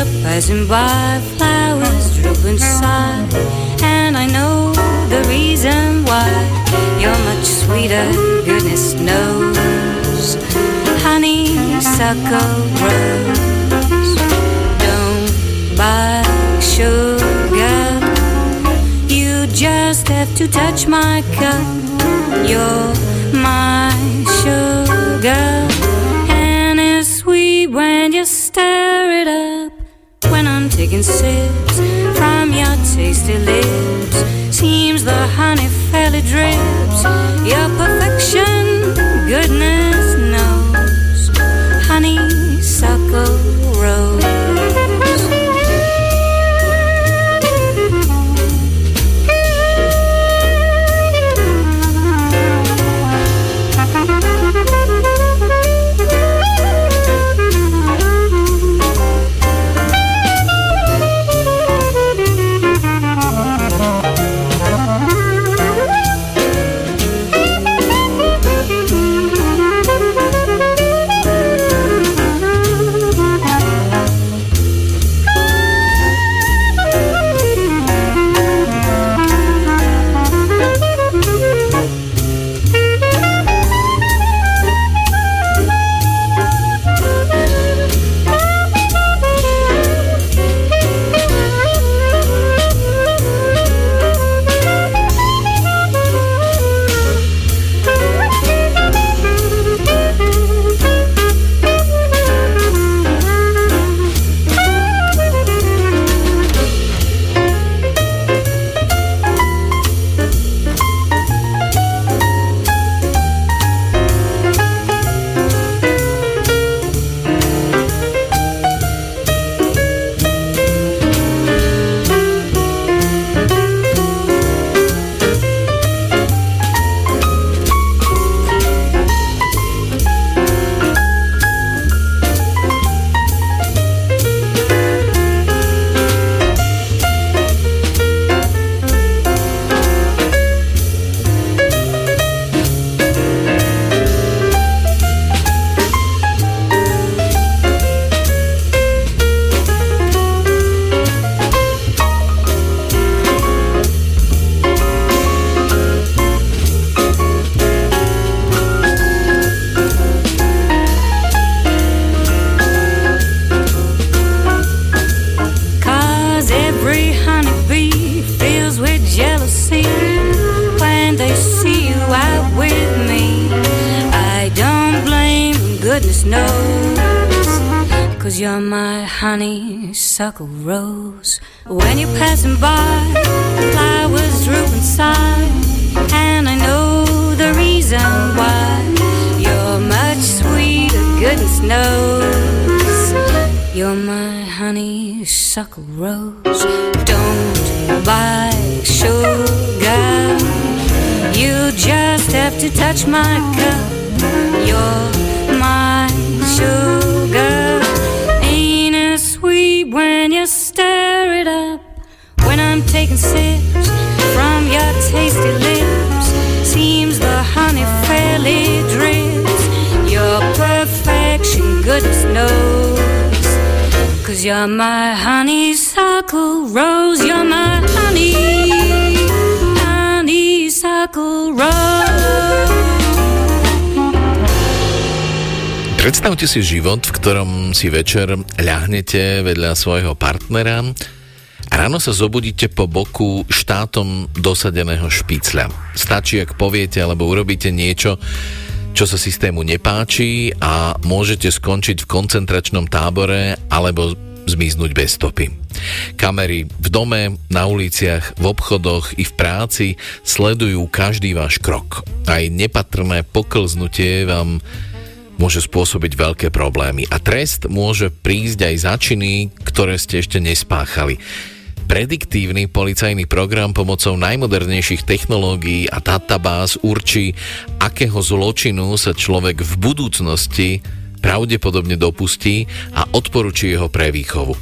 you're passing by, flowers droop inside, and I know the reason why. You're much sweeter, goodness knows. Honeysuckle rose, don't buy sugar. You just have to touch my cup. You're my sugar, and it's sweet when you stir it up when I'm taking sips from your tasty lips. Seems the honey fairly drips. Your goodness knows. Cause you're my honeysuckle rose, you're my honey, honeysuckle rose. Predstavte si život, v ktorom si večer ľahnete vedľa svojho partnera a ráno sa zobudíte po boku štátom dosadeného špicľa. Stačí, ak poviete alebo urobíte niečo, čo sa systému nepáči a môžete skončiť v koncentračnom tábore alebo zmiznúť bez stopy. Kamery v dome, na uliciach, v obchodoch i v práci sledujú každý váš krok. Aj nepatrné poklznutie vám môže spôsobiť veľké problémy. A trest môže prísť aj za činy, ktoré ste ešte nespáchali. Prediktívny policajný program pomocou najmodernejších technológií a databáz určí, akého zločinu sa človek v budúcnosti pravdepodobne dopustí a odporúči jeho prevýchovu.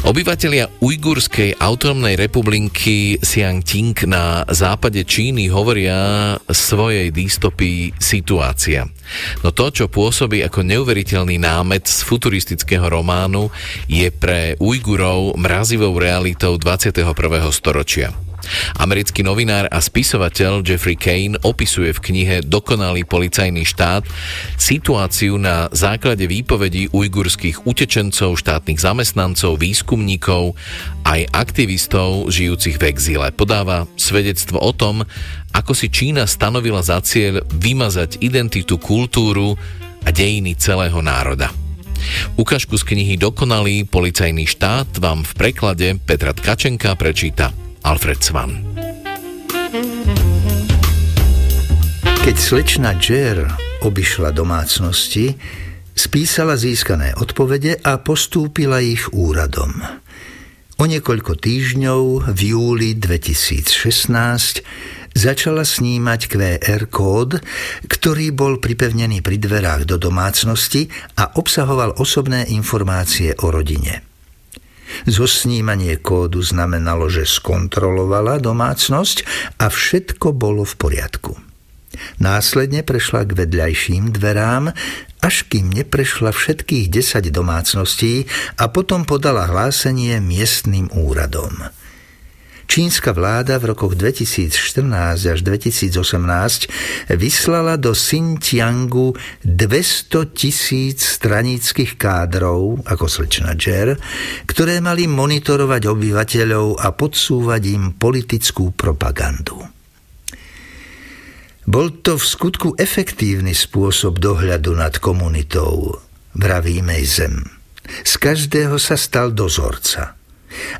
Obyvatelia Ujgurskej autonómnej republiky Ting na západe Číny hovoria svojej dystopii situácia. No to, čo pôsobí ako neuveriteľný námet z futuristického románu, je pre Ujgurov mrazivou realitou 21. storočia. Americký novinár a spisovateľ Jeffrey Kane opisuje v knihe Dokonalý policajný štát situáciu na základe výpovedí ujgurských utečencov, štátnych zamestnancov, výskumníkov aj aktivistov žijúcich v exíle. Podáva svedectvo o tom, ako si Čína stanovila za cieľ vymazať identitu, kultúru a dejiny celého národa. Ukážku z knihy Dokonalý policajný štát vám v preklade Petra Tkačenka prečíta Alfred Svan. Keď slečna Jer obišla domácnosti, spísala získané odpovede a postúpila ich úradom. O niekoľko týždňov v júli 2016 začala snímať QR kód, ktorý bol pripevnený pri dverách do domácnosti a obsahoval osobné informácie o rodine. Zosnímanie kódu znamenalo, že skontrolovala domácnosť a všetko bolo v poriadku. Následne prešla k vedľajším dverám, až kým neprešla všetkých 10 domácností a potom podala hlásenie miestnym úradom. Čínska vláda v rokoch 2014 až 2018 vyslala do Xinjiangu 200 tisíc stranických kádrov, ako slečna Džer, ktoré mali monitorovať obyvateľov a podsúvať im politickú propagandu. Bol to v skutku efektívny spôsob dohľadu nad komunitou, vraví Mejzem. Z každého sa stal dozorca –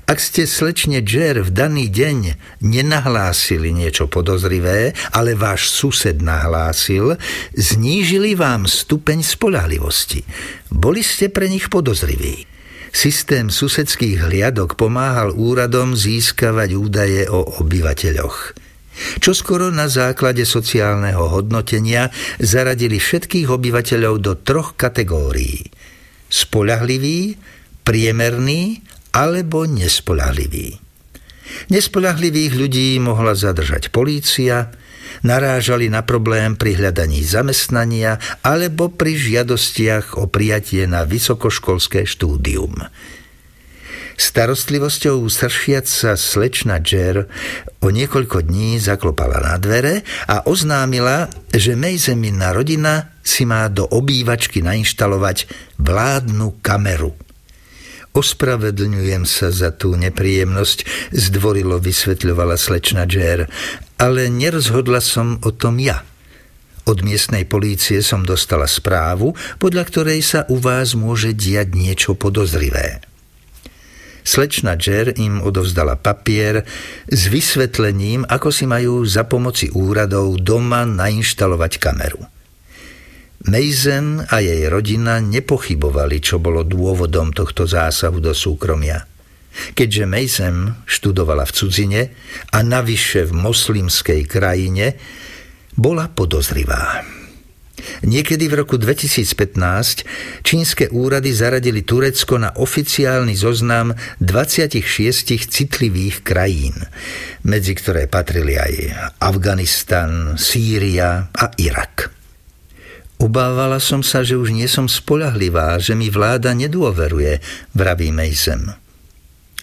ak ste slečne Jer v daný deň nenahlásili niečo podozrivé, ale váš sused nahlásil, znížili vám stupeň spolahlivosti. Boli ste pre nich podozriví. Systém susedských hliadok pomáhal úradom získavať údaje o obyvateľoch. Čo skoro na základe sociálneho hodnotenia zaradili všetkých obyvateľov do troch kategórií. Spolahlivý, priemerný alebo nespolahlivý. Nespolahlivých ľudí mohla zadržať polícia, narážali na problém pri hľadaní zamestnania alebo pri žiadostiach o prijatie na vysokoškolské štúdium. Starostlivosťou sršiac sa slečna Jer o niekoľko dní zaklopala na dvere a oznámila, že Mejzemina rodina si má do obývačky nainštalovať vládnu kameru – Ospravedlňujem sa za tú nepríjemnosť, zdvorilo vysvetľovala slečna Jer, ale nerozhodla som o tom ja. Od miestnej polície som dostala správu, podľa ktorej sa u vás môže diať niečo podozrivé. Slečna Jer im odovzdala papier s vysvetlením, ako si majú za pomoci úradov doma nainštalovať kameru. Mason a jej rodina nepochybovali, čo bolo dôvodom tohto zásahu do súkromia. Keďže Mason študovala v cudzine a navyše v moslimskej krajine, bola podozrivá. Niekedy v roku 2015 čínske úrady zaradili Turecko na oficiálny zoznam 26 citlivých krajín, medzi ktoré patrili aj Afganistan, Sýria a Irak. Obávala som sa, že už nie som spolahlivá, že mi vláda nedôveruje, vraví Mejsem.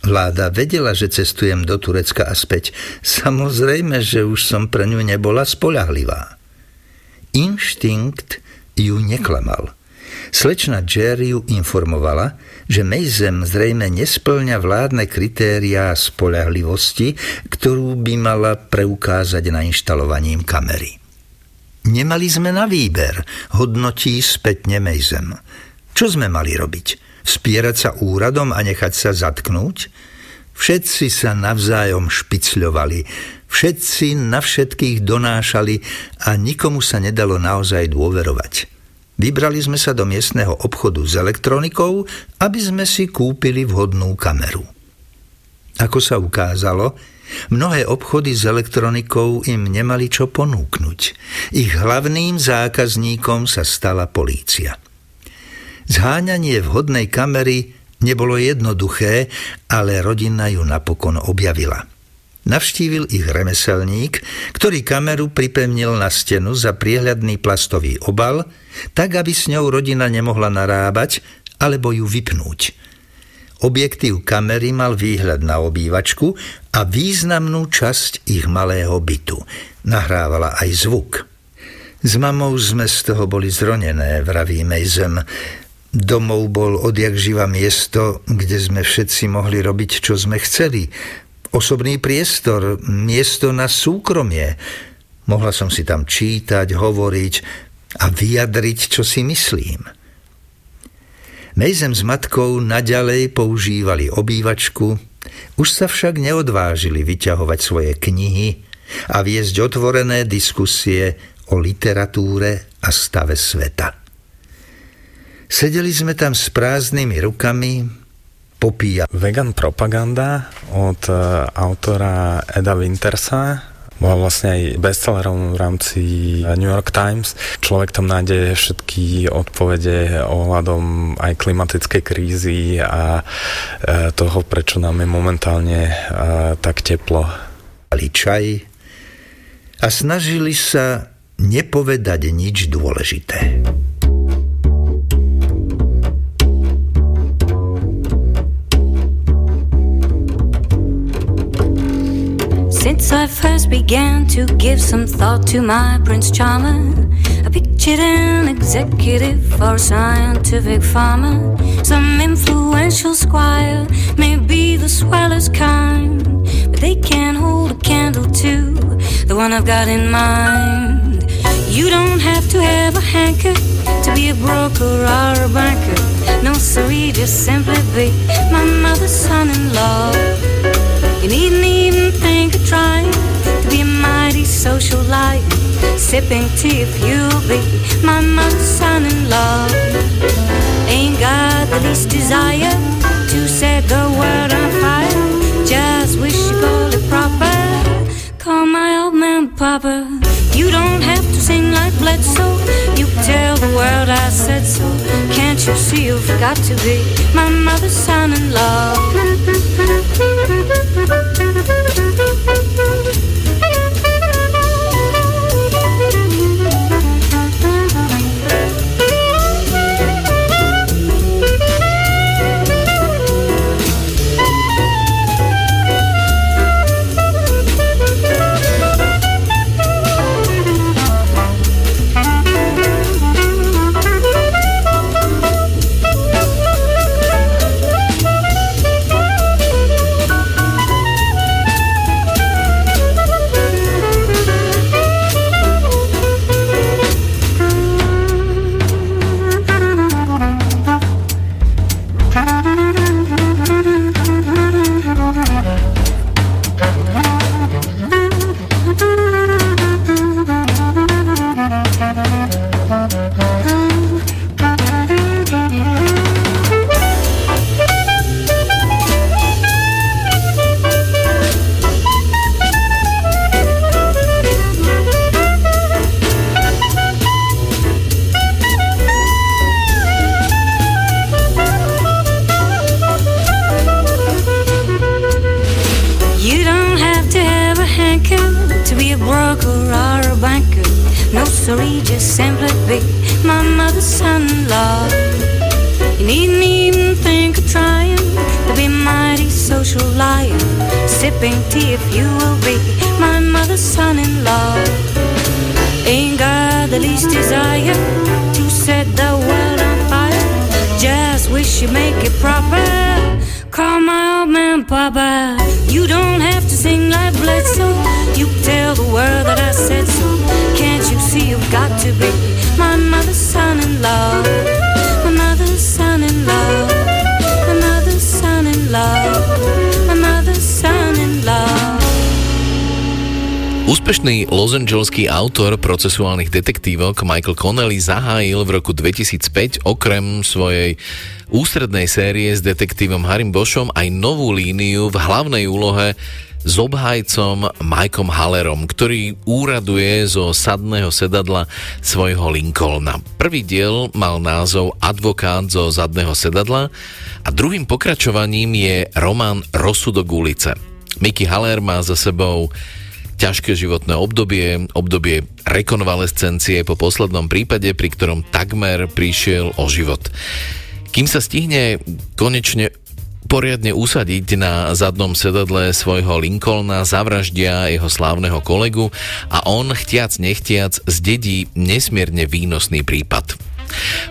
Vláda vedela, že cestujem do Turecka a späť. Samozrejme, že už som pre ňu nebola spolahlivá. Inštinkt ju neklamal. Slečna Jerry ju informovala, že Mejzem zrejme nesplňa vládne kritériá spolahlivosti, ktorú by mala preukázať na inštalovaním kamery. Nemali sme na výber, hodnotí spätne Mejzem. Čo sme mali robiť? spierať sa úradom a nechať sa zatknúť? Všetci sa navzájom špicľovali, všetci na všetkých donášali a nikomu sa nedalo naozaj dôverovať. Vybrali sme sa do miestneho obchodu s elektronikou, aby sme si kúpili vhodnú kameru. Ako sa ukázalo, mnohé obchody s elektronikou im nemali čo ponúknuť. Ich hlavným zákazníkom sa stala polícia. Zháňanie vhodnej kamery nebolo jednoduché, ale rodina ju napokon objavila. Navštívil ich remeselník, ktorý kameru pripevnil na stenu za priehľadný plastový obal, tak aby s ňou rodina nemohla narábať alebo ju vypnúť. Objektív kamery mal výhľad na obývačku a významnú časť ich malého bytu. Nahrávala aj zvuk. S mamou sme z toho boli zronené, vraví Mejzem. Domov bol odjak živa miesto, kde sme všetci mohli robiť, čo sme chceli. Osobný priestor, miesto na súkromie. Mohla som si tam čítať, hovoriť a vyjadriť, čo si myslím. Mejzem s matkou naďalej používali obývačku, už sa však neodvážili vyťahovať svoje knihy a viesť otvorené diskusie o literatúre a stave sveta. Sedeli sme tam s prázdnymi rukami, popíja. Vegan propaganda od e, autora Eda Wintersa, bola vlastne aj bestsellerom v rámci New York Times. Človek tam nájde všetky odpovede ohľadom aj klimatickej krízy a e, toho, prečo nám je momentálne e, tak teplo. Čaj a snažili sa nepovedať nič dôležité. Since I first began to give some thought to my Prince Charmer, I pictured an executive or a scientific farmer, some influential squire, maybe the swellest kind, but they can't hold a candle to the one I've got in mind. You don't have to have a hanker to be a broker or a banker. No, siree, just simply be my mother's son-in-law. You even think of trying to be a mighty social light. Sipping tea if you'll be my mother's son-in-law. Ain't got the least desire to set the world on fire. Just wish you called it proper. Call my old man Papa. You don't have to sing like Bledsoe. You tell the world I said so. Can't you see you've got to be my mother's son-in-law? Úspešný losangelský autor procesuálnych detektívok Michael Connelly zahájil v roku 2005 okrem svojej ústrednej série s detektívom Harrym Boschom aj novú líniu v hlavnej úlohe s obhajcom Mikeom Hallerom, ktorý úraduje zo sadného sedadla svojho Lincolna. Prvý diel mal názov Advokát zo zadného sedadla a druhým pokračovaním je román Rozsudok ulice. Mickey Haller má za sebou ťažké životné obdobie, obdobie rekonvalescencie po poslednom prípade, pri ktorom takmer prišiel o život. Kým sa stihne konečne poriadne usadiť na zadnom sedadle svojho Lincolna, zavraždia jeho slávneho kolegu a on, chtiac nechtiac, zdedí nesmierne výnosný prípad.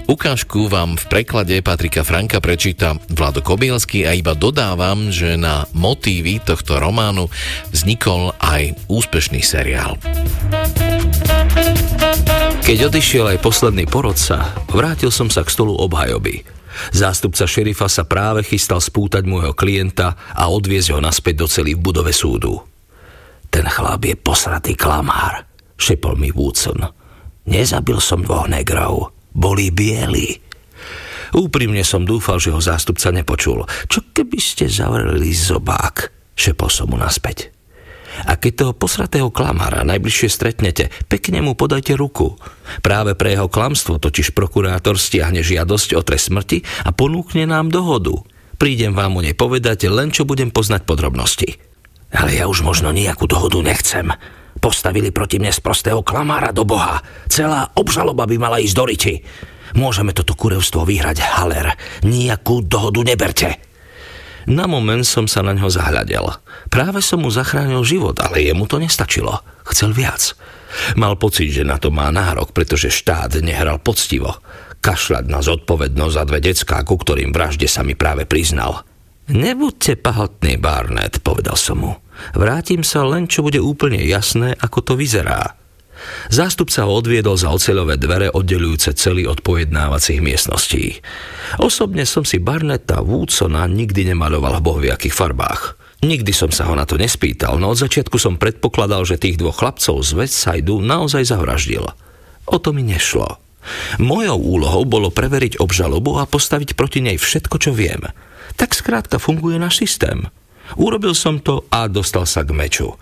Ukážku vám v preklade Patrika Franka prečíta Vlado Kobielsky a iba dodávam, že na motívy tohto románu vznikol aj úspešný seriál. Keď odišiel aj posledný porodca, vrátil som sa k stolu obhajoby. Zástupca šerifa sa práve chystal spútať môjho klienta a odviezť ho naspäť do celý v budove súdu. Ten chlap je posratý klamár, šepol mi Woodson. Nezabil som dvoch negrov, boli bieli. Úprimne som dúfal, že ho zástupca nepočul. Čo keby ste zavreli zobák? Šepol som mu naspäť. A keď toho posratého klamára najbližšie stretnete, pekne mu podajte ruku. Práve pre jeho klamstvo totiž prokurátor stiahne žiadosť o trest smrti a ponúkne nám dohodu. Prídem vám o nej povedať, len čo budem poznať podrobnosti. Ale ja už možno nejakú dohodu nechcem. Postavili proti mne z prostého klamára do Boha. Celá obžaloba by mala ísť do riti. Môžeme toto kurevstvo vyhrať, Haler. Nijakú dohodu neberte. Na moment som sa na ňo zahľadel. Práve som mu zachránil život, ale jemu to nestačilo. Chcel viac. Mal pocit, že na to má nárok, pretože štát nehral poctivo. Kašľať na zodpovednosť za dve decká, ku ktorým vražde sa mi práve priznal. Nebuďte pahatný, Barnett, povedal som mu. Vrátim sa len, čo bude úplne jasné, ako to vyzerá. Zástupca ho odviedol za oceľové dvere oddelujúce celý od pojednávacích miestností. Osobne som si Barnetta Woodsona nikdy nemaloval v bohviakých farbách. Nikdy som sa ho na to nespýtal, no od začiatku som predpokladal, že tých dvoch chlapcov z Westsideu naozaj zavraždil. O to mi nešlo. Mojou úlohou bolo preveriť obžalobu a postaviť proti nej všetko, čo viem – tak skrátka funguje náš systém. Urobil som to a dostal sa k meču.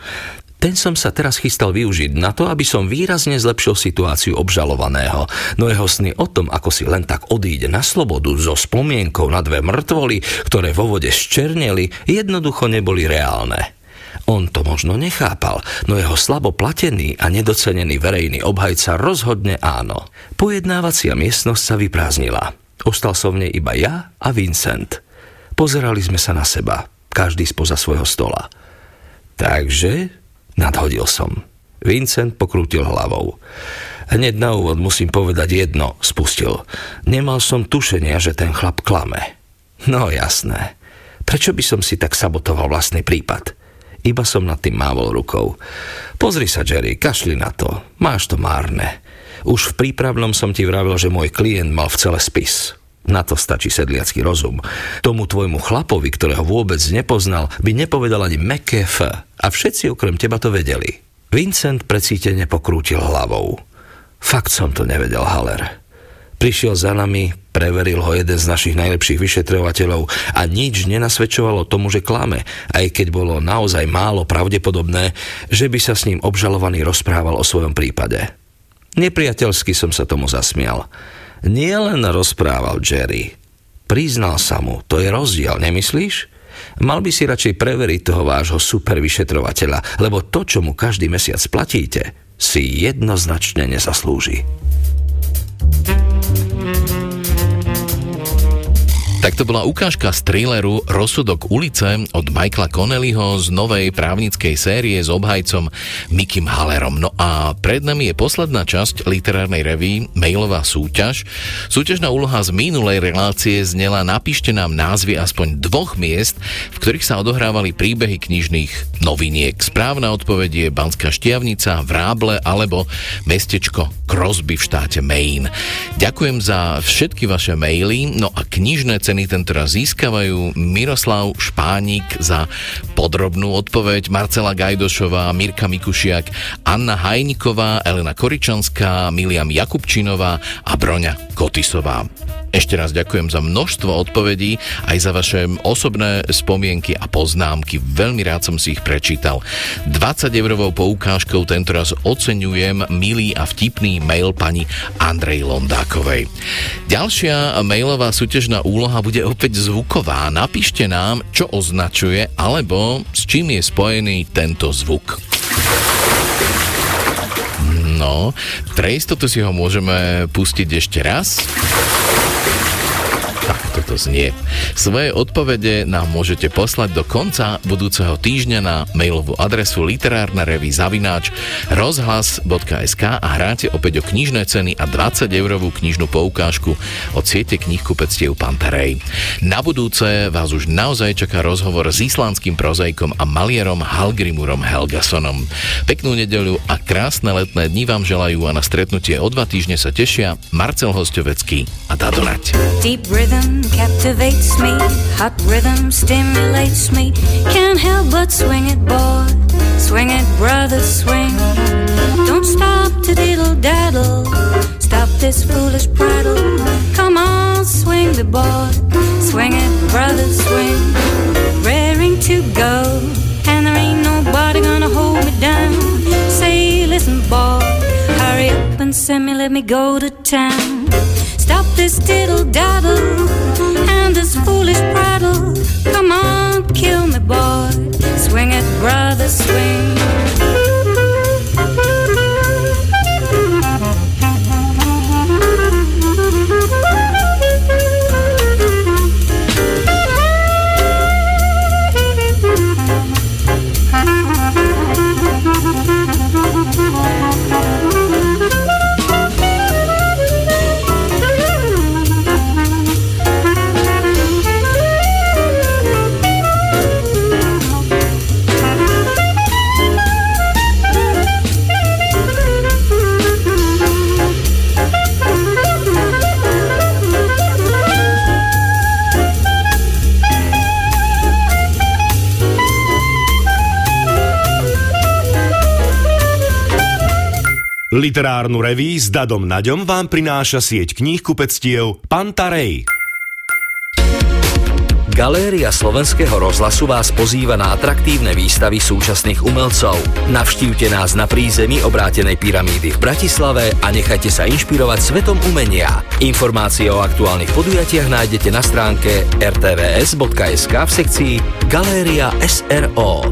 Ten som sa teraz chystal využiť na to, aby som výrazne zlepšil situáciu obžalovaného, no jeho sny o tom, ako si len tak odíde na slobodu so spomienkou na dve mŕtvoly, ktoré vo vode ščerneli, jednoducho neboli reálne. On to možno nechápal, no jeho slabo platený a nedocenený verejný obhajca rozhodne áno. Pojednávacia miestnosť sa vyprázdnila. Ostal som v nej iba ja a Vincent. Pozerali sme sa na seba, každý spoza svojho stola. Takže, nadhodil som. Vincent pokrútil hlavou. Hneď na úvod musím povedať jedno, spustil. Nemal som tušenia, že ten chlap klame. No jasné. Prečo by som si tak sabotoval vlastný prípad? Iba som nad tým mávol rukou. Pozri sa, Jerry, kašli na to. Máš to márne. Už v prípravnom som ti vravil, že môj klient mal v celé spis. Na to stačí sedliacký rozum. Tomu tvojmu chlapovi, ktorého vôbec nepoznal, by nepovedal ani meké F. A všetci okrem teba to vedeli. Vincent precítene pokrútil hlavou. Fakt som to nevedel, Haller. Prišiel za nami, preveril ho jeden z našich najlepších vyšetrovateľov a nič nenasvedčovalo tomu, že klame, aj keď bolo naozaj málo pravdepodobné, že by sa s ním obžalovaný rozprával o svojom prípade. Nepriateľsky som sa tomu zasmial. Nie len rozprával Jerry. Priznal sa mu, to je rozdiel, nemyslíš? Mal by si radšej preveriť toho vášho super vyšetrovateľa, lebo to, čo mu každý mesiac platíte, si jednoznačne nezaslúži. Tak to bola ukážka z thrilleru Rozsudok ulice od Michaela Connellyho z novej právnickej série s obhajcom Mikim Hallerom. No a pred nami je posledná časť literárnej reví, mailová súťaž. Súťažná úloha z minulej relácie znela napíšte nám názvy aspoň dvoch miest, v ktorých sa odohrávali príbehy knižných noviniek. Správna odpoveď je Banská Štiavnica, Vráble alebo mestečko Crosby v štáte Maine. Ďakujem za všetky vaše maily, no a knižné ceny ceny tento získavajú Miroslav Špánik za podrobnú odpoveď, Marcela Gajdošová, Mirka Mikušiak, Anna Hajniková, Elena Koričanská, Miliam Jakubčinová a Broňa Kotisová. Ešte raz ďakujem za množstvo odpovedí, aj za vaše osobné spomienky a poznámky. Veľmi rád som si ich prečítal. 20 eurovou poukážkou tentoraz oceňujem milý a vtipný mail pani Andrej Londákovej. Ďalšia mailová súťažná úloha bude opäť zvuková. Napíšte nám, čo označuje alebo s čím je spojený tento zvuk. No, pre istotu si ho môžeme pustiť ešte raz to znie. Svoje odpovede nám môžete poslať do konca budúceho týždňa na mailovú adresu literárna revy zavináč rozhlas.sk a hráte opäť o knižné ceny a 20 eurovú knižnú poukážku od siete knihkupectiev Pantarej. Na budúce vás už naozaj čaká rozhovor s islandským prozajkom a malierom Halgrimurom Helgasonom. Peknú nedeľu a krásne letné dni vám želajú a na stretnutie o dva týždne sa tešia Marcel Hostovecký a Dadonať. Deep rhythm captivates me. Hot rhythm stimulates me. Can't help but swing it, boy. Swing it, brother, swing. Don't stop to diddle daddle. Stop this foolish prattle. Come on, swing the boy. Swing it, brother, swing. Raring to go. And there ain't nobody gonna hold me down. Say, listen, boy. Hurry up and send me, let me go to town. Stop this diddle daddle and this foolish prattle. Come on, kill me, boy. Swing it, brother, swing. Literárnu reví s Dadom Naďom vám prináša sieť kníh kupectiev Pantarej. Galéria slovenského rozhlasu vás pozýva na atraktívne výstavy súčasných umelcov. Navštívte nás na prízemí obrátenej pyramídy v Bratislave a nechajte sa inšpirovať svetom umenia. Informácie o aktuálnych podujatiach nájdete na stránke rtvs.sk v sekcii Galéria SRO.